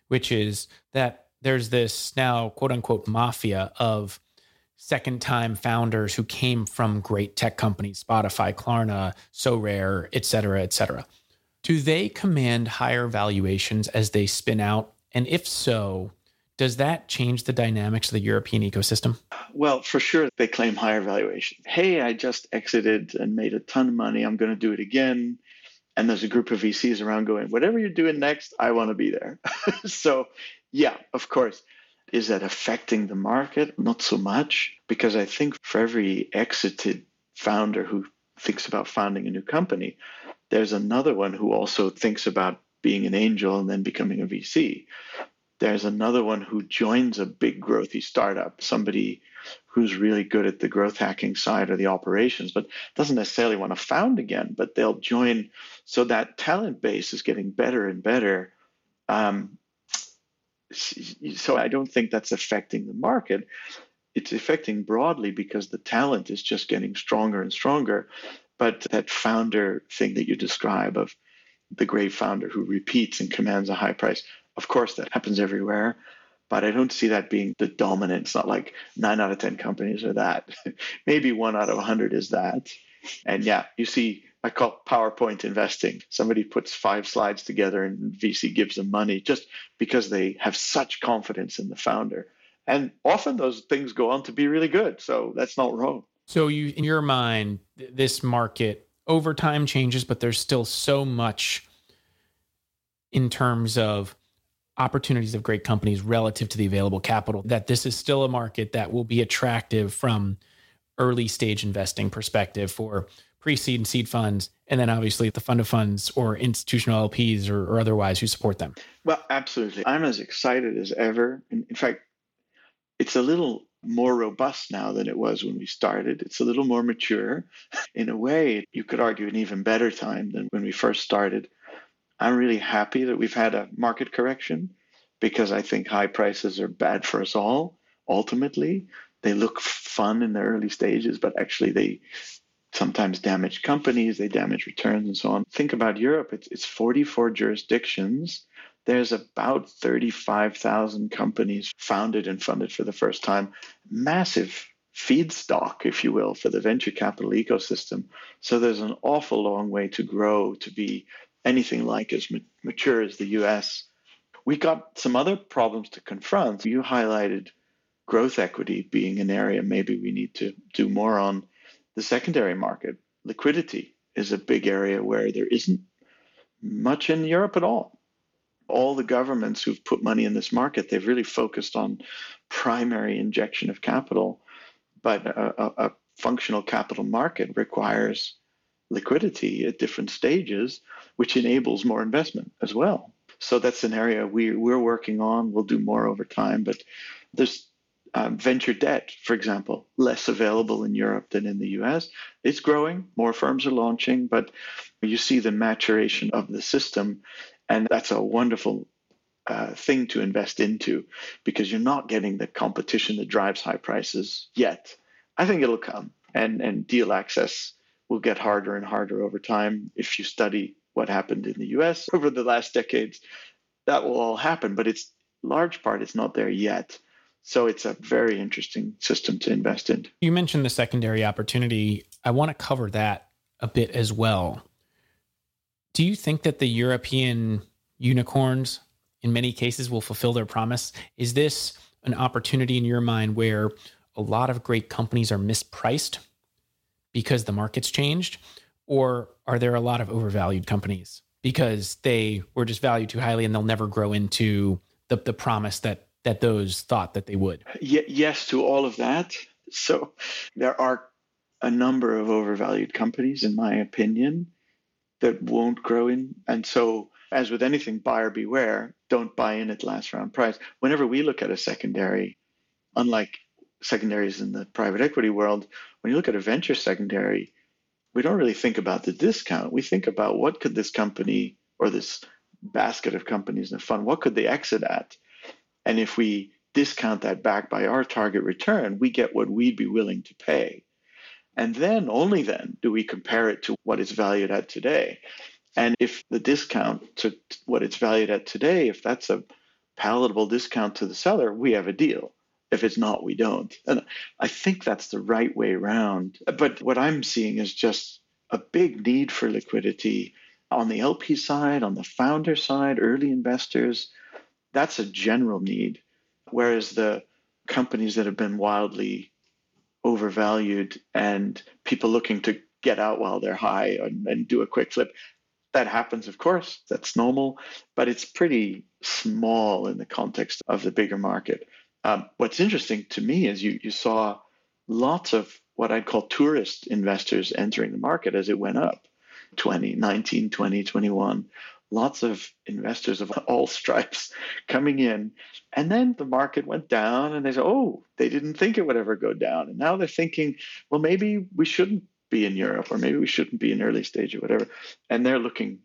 which is that there's this now quote unquote mafia of second time founders who came from great tech companies, Spotify, Klarna, Sorare, et cetera, et cetera. Do they command higher valuations as they spin out? And if so, does that change the dynamics of the European ecosystem? Well, for sure, they claim higher valuation. Hey, I just exited and made a ton of money. I'm going to do it again and there's a group of VCs around going, whatever you're doing next, I want to be there. so, yeah, of course. Is that affecting the market? Not so much, because I think for every exited founder who thinks about founding a new company, there's another one who also thinks about being an angel and then becoming a VC. There's another one who joins a big growthy startup, somebody who's really good at the growth hacking side or the operations, but doesn't necessarily want to found again, but they'll join. So that talent base is getting better and better. Um, so I don't think that's affecting the market. It's affecting broadly because the talent is just getting stronger and stronger. But that founder thing that you describe of the great founder who repeats and commands a high price, of course, that happens everywhere but I don't see that being the dominant. It's not like nine out of 10 companies are that. Maybe one out of 100 is that. And yeah, you see, I call PowerPoint investing. Somebody puts five slides together and VC gives them money just because they have such confidence in the founder. And often those things go on to be really good. So that's not wrong. So you in your mind this market over time changes but there's still so much in terms of opportunities of great companies relative to the available capital, that this is still a market that will be attractive from early stage investing perspective for pre-seed and seed funds, and then obviously the fund of funds or institutional LPs or, or otherwise who support them. Well, absolutely. I'm as excited as ever. In, in fact, it's a little more robust now than it was when we started. It's a little more mature. In a way, you could argue an even better time than when we first started. I'm really happy that we've had a market correction because I think high prices are bad for us all. Ultimately, they look fun in the early stages, but actually they sometimes damage companies, they damage returns and so on. Think about Europe, it's, it's 44 jurisdictions. There's about 35,000 companies founded and funded for the first time. Massive feedstock, if you will, for the venture capital ecosystem. So there's an awful long way to grow to be anything like as mature as the US. We got some other problems to confront. You highlighted growth equity being an area maybe we need to do more on. The secondary market, liquidity, is a big area where there isn't much in Europe at all. All the governments who've put money in this market, they've really focused on primary injection of capital. But a, a, a functional capital market requires liquidity at different stages, which enables more investment as well. So that's an area we, we're working on. We'll do more over time, but there's um, venture debt, for example, less available in Europe than in the US. It's growing, more firms are launching, but you see the maturation of the system, and that's a wonderful uh, thing to invest into because you're not getting the competition that drives high prices yet. I think it'll come, and, and deal access will get harder and harder over time. If you study what happened in the US over the last decades, that will all happen. But it's large part, it's not there yet. So it's a very interesting system to invest in. You mentioned the secondary opportunity. I want to cover that a bit as well. Do you think that the European unicorns, in many cases, will fulfill their promise? Is this an opportunity in your mind where a lot of great companies are mispriced because the market's changed? Or are there a lot of overvalued companies because they were just valued too highly and they'll never grow into the, the promise that that those thought that they would? Ye- yes to all of that. So there are a number of overvalued companies, in my opinion, that won't grow in. And so, as with anything, buyer beware, don't buy in at last round price. Whenever we look at a secondary, unlike secondaries in the private equity world, when you look at a venture secondary, we don't really think about the discount. We think about what could this company or this basket of companies in the fund, what could they exit at? And if we discount that back by our target return, we get what we'd be willing to pay. And then, only then, do we compare it to what it's valued at today. And if the discount to what it's valued at today, if that's a palatable discount to the seller, we have a deal. If it's not, we don't. And I think that's the right way around. But what I'm seeing is just a big need for liquidity on the LP side, on the founder side, early investors. That's a general need. Whereas the companies that have been wildly overvalued and people looking to get out while they're high and, and do a quick flip, that happens, of course. That's normal, but it's pretty small in the context of the bigger market. Um, what's interesting to me is you, you saw lots of what I'd call tourist investors entering the market as it went up 2019, 20, 21. Lots of investors of all stripes coming in. And then the market went down and they said, oh, they didn't think it would ever go down. And now they're thinking, well, maybe we shouldn't be in Europe or maybe we shouldn't be in early stage or whatever. And they're looking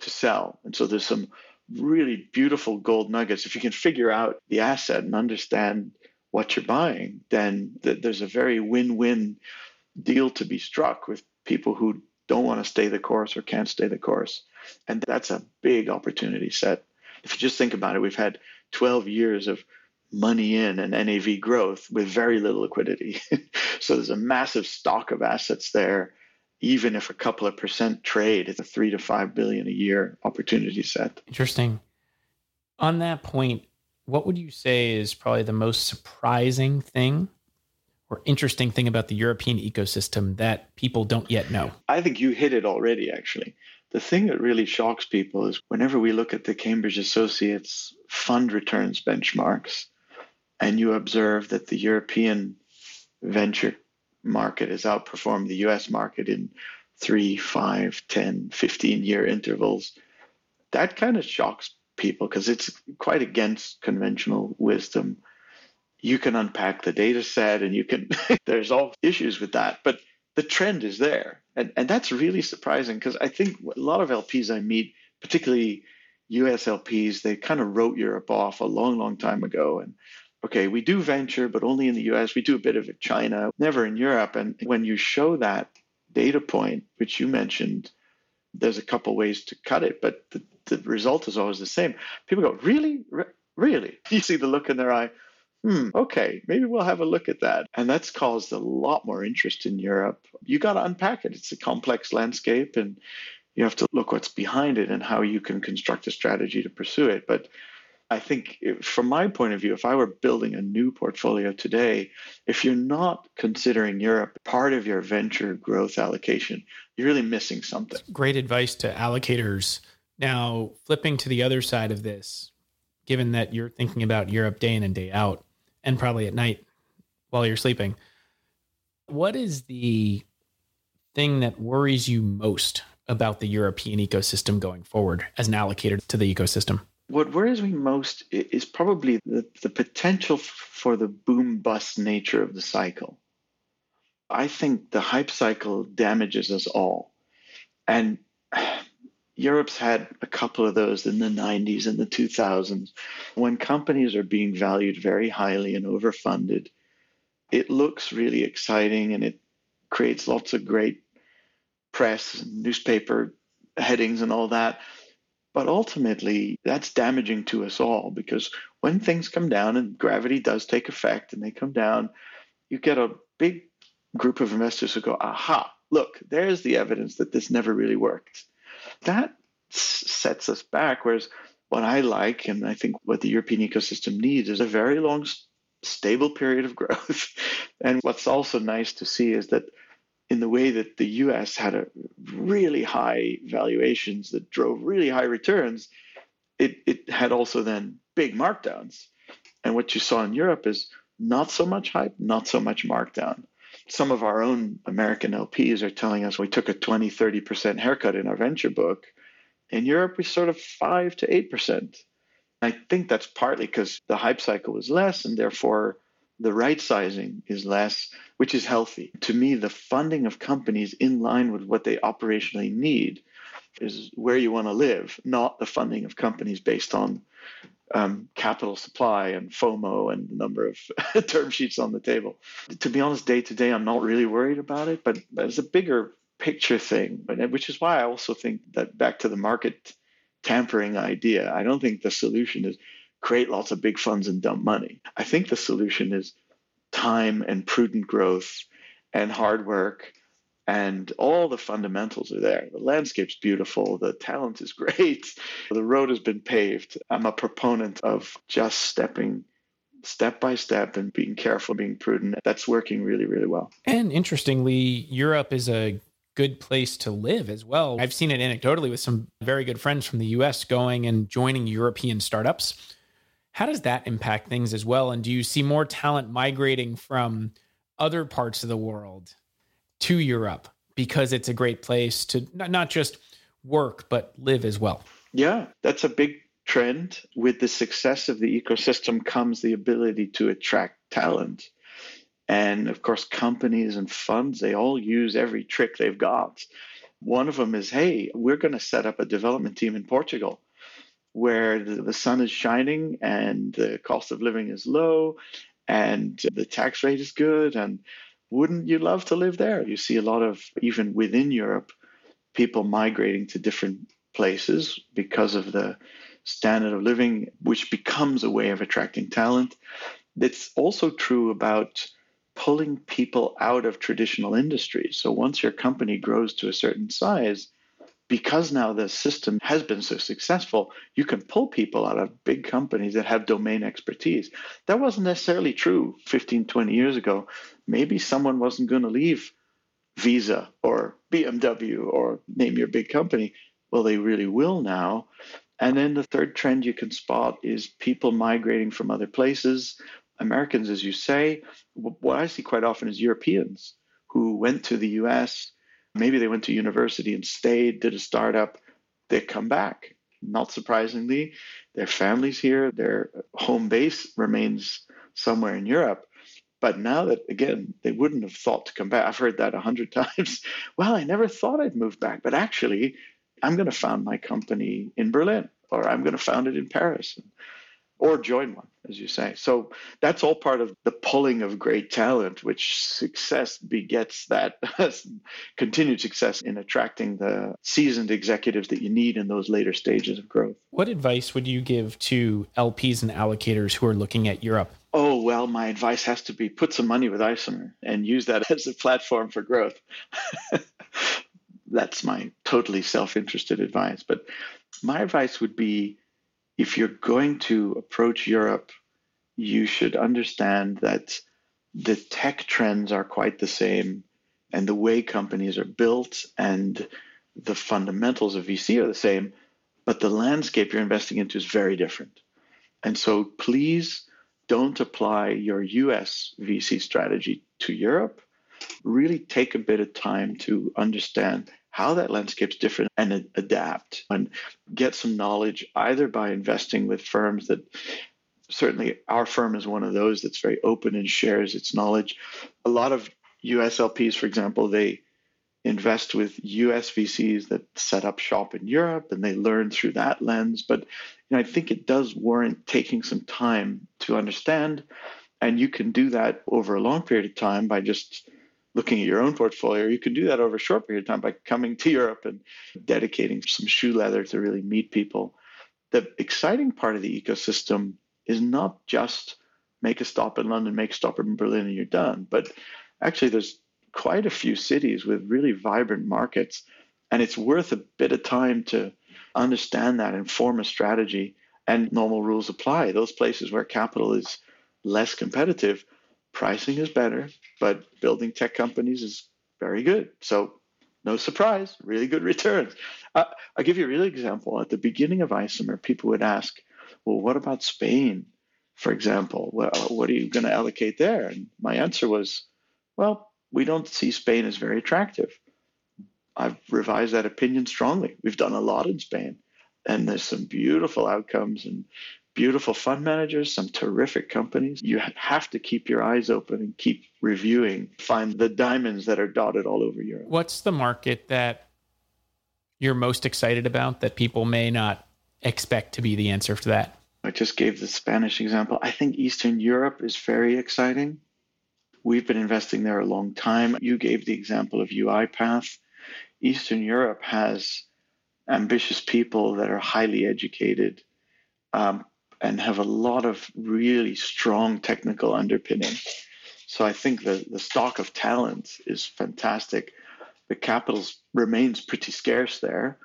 to sell. And so there's some really beautiful gold nuggets. If you can figure out the asset and understand what you're buying, then th- there's a very win win deal to be struck with people who don't want to stay the course or can't stay the course. And that's a big opportunity set. If you just think about it, we've had 12 years of money in and NAV growth with very little liquidity. so there's a massive stock of assets there even if a couple of percent trade, it's a three to five billion a year opportunity set. Interesting. On that point, what would you say is probably the most surprising thing or interesting thing about the European ecosystem that people don't yet know? I think you hit it already, actually. The thing that really shocks people is whenever we look at the Cambridge Associates fund returns benchmarks, and you observe that the European venture market has outperformed the US market in three, five, 10, 15 year intervals. That kind of shocks people because it's quite against conventional wisdom. You can unpack the data set and you can, there's all issues with that, but the trend is there. And, and that's really surprising because I think a lot of LPs I meet, particularly US LPs, they kind of wrote Europe off a long, long time ago. And okay, we do venture, but only in the US. We do a bit of it China, never in Europe. And when you show that data point, which you mentioned, there's a couple ways to cut it, but the, the result is always the same. People go, really? really? You see the look in their eye. Hmm, okay, maybe we'll have a look at that. And that's caused a lot more interest in Europe. You got to unpack it. It's a complex landscape, and you have to look what's behind it and how you can construct a strategy to pursue it. But I think, from my point of view, if I were building a new portfolio today, if you're not considering Europe part of your venture growth allocation, you're really missing something. Great advice to allocators. Now, flipping to the other side of this, given that you're thinking about Europe day in and day out, and probably at night while you're sleeping, what is the thing that worries you most about the European ecosystem going forward as an allocator to the ecosystem? what worries me most is probably the, the potential for the boom bust nature of the cycle. I think the hype cycle damages us all. And Europe's had a couple of those in the 90s and the 2000s. When companies are being valued very highly and overfunded, it looks really exciting and it creates lots of great press, newspaper headings, and all that. But ultimately, that's damaging to us all because when things come down and gravity does take effect and they come down, you get a big group of investors who go, aha, look, there's the evidence that this never really worked. That sets us back. Whereas what I like, and I think what the European ecosystem needs, is a very long, stable period of growth. and what's also nice to see is that in the way that the US had a really high valuations that drove really high returns, it, it had also then big markdowns. And what you saw in Europe is not so much hype, not so much markdown. Some of our own American LPs are telling us we took a 20, 30% haircut in our venture book. In Europe, we sort of 5 to 8%. I think that's partly because the hype cycle was less and therefore the right sizing is less, which is healthy. To me, the funding of companies in line with what they operationally need is where you want to live, not the funding of companies based on um, capital supply and FOMO and the number of term sheets on the table. To be honest, day to day, I'm not really worried about it, but, but it's a bigger picture thing, which is why I also think that back to the market tampering idea, I don't think the solution is create lots of big funds and dump money. I think the solution is time and prudent growth and hard work and all the fundamentals are there. The landscape's beautiful, the talent is great, the road has been paved. I'm a proponent of just stepping step by step and being careful, being prudent. That's working really, really well. And interestingly, Europe is a good place to live as well. I've seen it anecdotally with some very good friends from the US going and joining European startups. How does that impact things as well? And do you see more talent migrating from other parts of the world to Europe because it's a great place to not just work, but live as well? Yeah, that's a big trend. With the success of the ecosystem comes the ability to attract talent. And of course, companies and funds, they all use every trick they've got. One of them is hey, we're going to set up a development team in Portugal where the, the sun is shining and the cost of living is low and the tax rate is good. And wouldn't you love to live there? You see a lot of, even within Europe, people migrating to different places because of the standard of living, which becomes a way of attracting talent. It's also true about pulling people out of traditional industries. So once your company grows to a certain size, because now the system has been so successful, you can pull people out of big companies that have domain expertise. That wasn't necessarily true 15, 20 years ago. Maybe someone wasn't going to leave Visa or BMW or name your big company. Well, they really will now. And then the third trend you can spot is people migrating from other places. Americans, as you say, what I see quite often is Europeans who went to the US, maybe they went to university and stayed, did a startup, they come back. Not surprisingly, their families here, their home base remains somewhere in Europe. But now that, again, they wouldn't have thought to come back, I've heard that a hundred times. well, I never thought I'd move back, but actually, I'm going to found my company in Berlin or I'm going to found it in Paris or join one, as you say. So that's all part of the pulling of great talent, which success begets that continued success in attracting the seasoned executives that you need in those later stages of growth. What advice would you give to LPs and allocators who are looking at Europe? Oh, well, my advice has to be put some money with Isomer and use that as a platform for growth. That's my totally self interested advice. But my advice would be if you're going to approach Europe, you should understand that the tech trends are quite the same and the way companies are built and the fundamentals of VC are the same, but the landscape you're investing into is very different. And so please don't apply your US VC strategy to Europe. Really take a bit of time to understand how that landscape's different and adapt and get some knowledge either by investing with firms that certainly our firm is one of those that's very open and shares its knowledge. A lot of US LPs, for example, they invest with US VCs that set up shop in Europe and they learn through that lens. But you know, I think it does warrant taking some time to understand. And you can do that over a long period of time by just looking at your own portfolio. You can do that over a short period of time by coming to Europe and dedicating some shoe leather to really meet people. The exciting part of the ecosystem is not just make a stop in London, make a stop in Berlin, and you're done. But actually, there's quite a few cities with really vibrant markets, and it's worth a bit of time to understand that and form a strategy. And normal rules apply. Those places where capital is less competitive, pricing is better, but building tech companies is very good. So, no surprise, really good returns. Uh, I'll give you a real example. At the beginning of Isomer, people would ask, well, what about Spain, for example? Well, what are you going to allocate there? And my answer was, well, we don't see Spain as very attractive. I've revised that opinion strongly. We've done a lot in Spain, and there's some beautiful outcomes and beautiful fund managers, some terrific companies. You have to keep your eyes open and keep reviewing, find the diamonds that are dotted all over Europe. What's the market that you're most excited about that people may not expect to be the answer to that? I just gave the Spanish example. I think Eastern Europe is very exciting. We've been investing there a long time. You gave the example of UiPath. Eastern Europe has ambitious people that are highly educated um, and have a lot of really strong technical underpinning. So I think the, the stock of talent is fantastic. The capital remains pretty scarce there.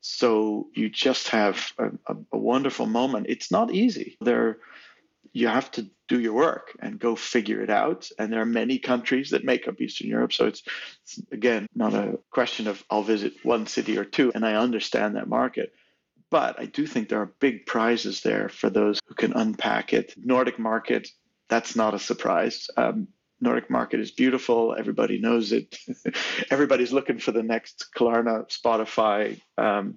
So you just have a, a, a wonderful moment. It's not easy. There, you have to do your work and go figure it out. And there are many countries that make up Eastern Europe. So it's, it's again not a question of I'll visit one city or two, and I understand that market. But I do think there are big prizes there for those who can unpack it. Nordic market, that's not a surprise. Um, Nordic market is beautiful. Everybody knows it. Everybody's looking for the next Klarna, Spotify, um,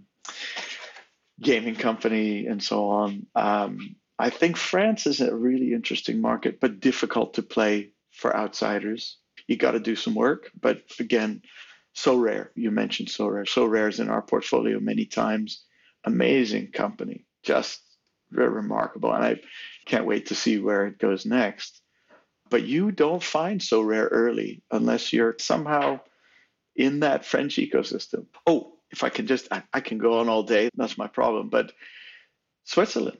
gaming company, and so on. Um, I think France is a really interesting market, but difficult to play for outsiders. You got to do some work, but again, so rare. You mentioned Sorare. Sorare is in our portfolio many times. Amazing company, just very remarkable, and I can't wait to see where it goes next. But you don't find Sorare early unless you're somehow in that French ecosystem. Oh, if I can just, I, I can go on all day. That's my problem. But Switzerland,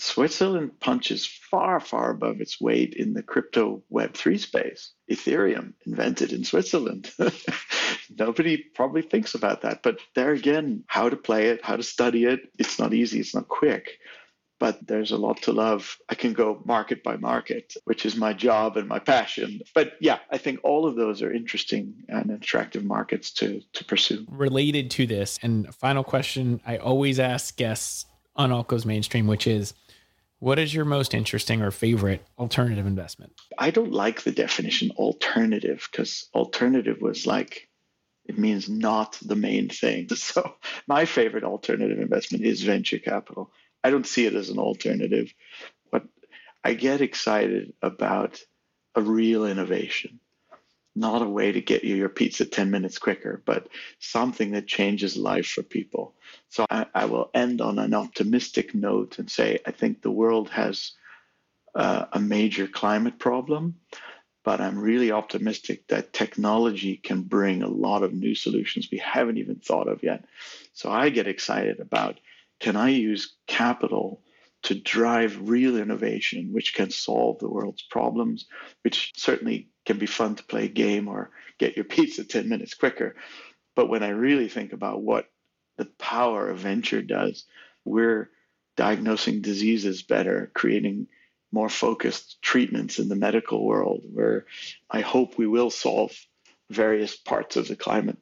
Switzerland punches far, far above its weight in the crypto Web3 space. Ethereum invented in Switzerland. Nobody probably thinks about that. But there again, how to play it, how to study it, it's not easy, it's not quick but there's a lot to love. I can go market by market, which is my job and my passion. But yeah, I think all of those are interesting and attractive markets to to pursue. Related to this, and final question I always ask guests on Alt Goes Mainstream, which is what is your most interesting or favorite alternative investment? I don't like the definition alternative because alternative was like it means not the main thing. So my favorite alternative investment is venture capital I don't see it as an alternative, but I get excited about a real innovation, not a way to get you your pizza 10 minutes quicker, but something that changes life for people. So I, I will end on an optimistic note and say I think the world has uh, a major climate problem, but I'm really optimistic that technology can bring a lot of new solutions we haven't even thought of yet. So I get excited about can I use capital to drive real innovation, which can solve the world's problems, which certainly can be fun to play a game or get your pizza 10 minutes quicker. But when I really think about what the power of venture does, we're diagnosing diseases better, creating more focused treatments in the medical world, where I hope we will solve various parts of the climate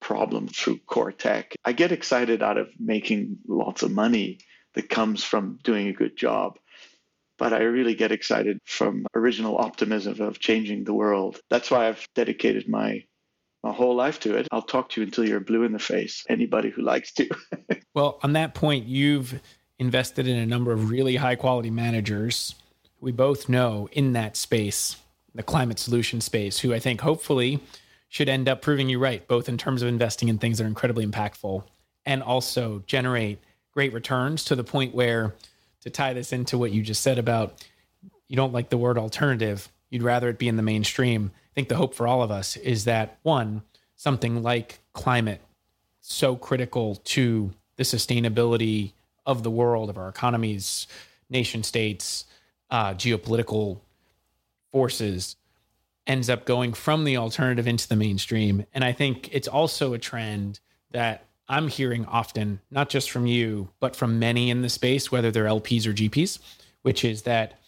problem through core tech. I get excited out of making lots of money that comes from doing a good job. But I really get excited from original optimism of changing the world. That's why I've dedicated my my whole life to it. I'll talk to you until you're blue in the face. Anybody who likes to. well, on that point, you've invested in a number of really high quality managers. We both know in that space, the climate solution space, who I think hopefully should end up proving you right, both in terms of investing in things that are incredibly impactful and also generate great returns to the point where, to tie this into what you just said about you don't like the word alternative, you'd rather it be in the mainstream. I think the hope for all of us is that one, something like climate, so critical to the sustainability of the world, of our economies, nation states, uh, geopolitical forces, ends up going from the alternative into the mainstream. And I think it's also a trend that I'm hearing often, not just from you, but from many in the space, whether they're LPs or GPs, which is that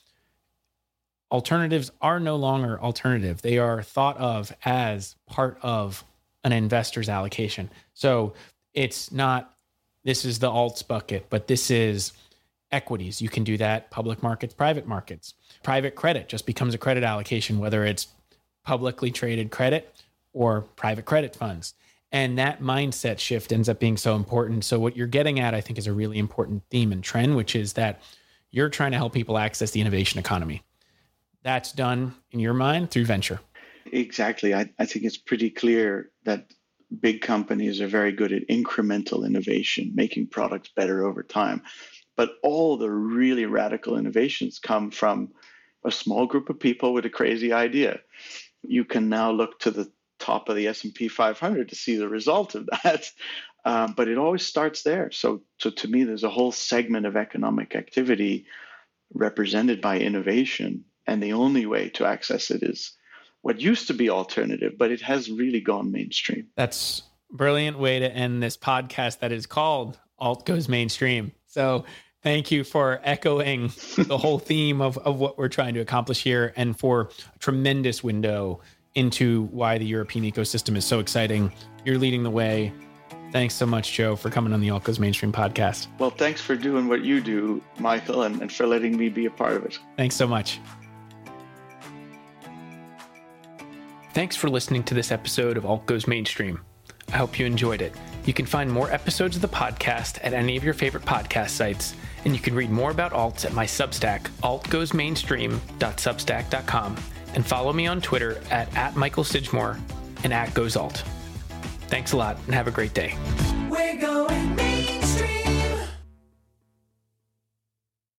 alternatives are no longer alternative. They are thought of as part of an investor's allocation. So it's not this is the alts bucket, but this is equities. You can do that public markets, private markets. Private credit just becomes a credit allocation, whether it's publicly traded credit or private credit funds. And that mindset shift ends up being so important. So, what you're getting at, I think, is a really important theme and trend, which is that you're trying to help people access the innovation economy. That's done in your mind through venture. Exactly. I, I think it's pretty clear that big companies are very good at incremental innovation, making products better over time. But all the really radical innovations come from a small group of people with a crazy idea. You can now look to the top of the S&P 500 to see the result of that. Um, but it always starts there. So, so to me, there's a whole segment of economic activity represented by innovation, and the only way to access it is what used to be alternative, but it has really gone mainstream. That's brilliant way to end this podcast that is called Alt Goes Mainstream. So thank you for echoing the whole theme of, of what we're trying to accomplish here and for a tremendous window into why the European ecosystem is so exciting. You're leading the way. Thanks so much, Joe, for coming on the Alt Goes Mainstream podcast. Well, thanks for doing what you do, Michael, and, and for letting me be a part of it. Thanks so much. Thanks for listening to this episode of Alt Goes Mainstream. I hope you enjoyed it. You can find more episodes of the podcast at any of your favorite podcast sites, and you can read more about alts at my Substack, altgoesmainstream.substack.com, and follow me on Twitter at, at Michael Sidgmore and at GoesAlt. Thanks a lot and have a great day.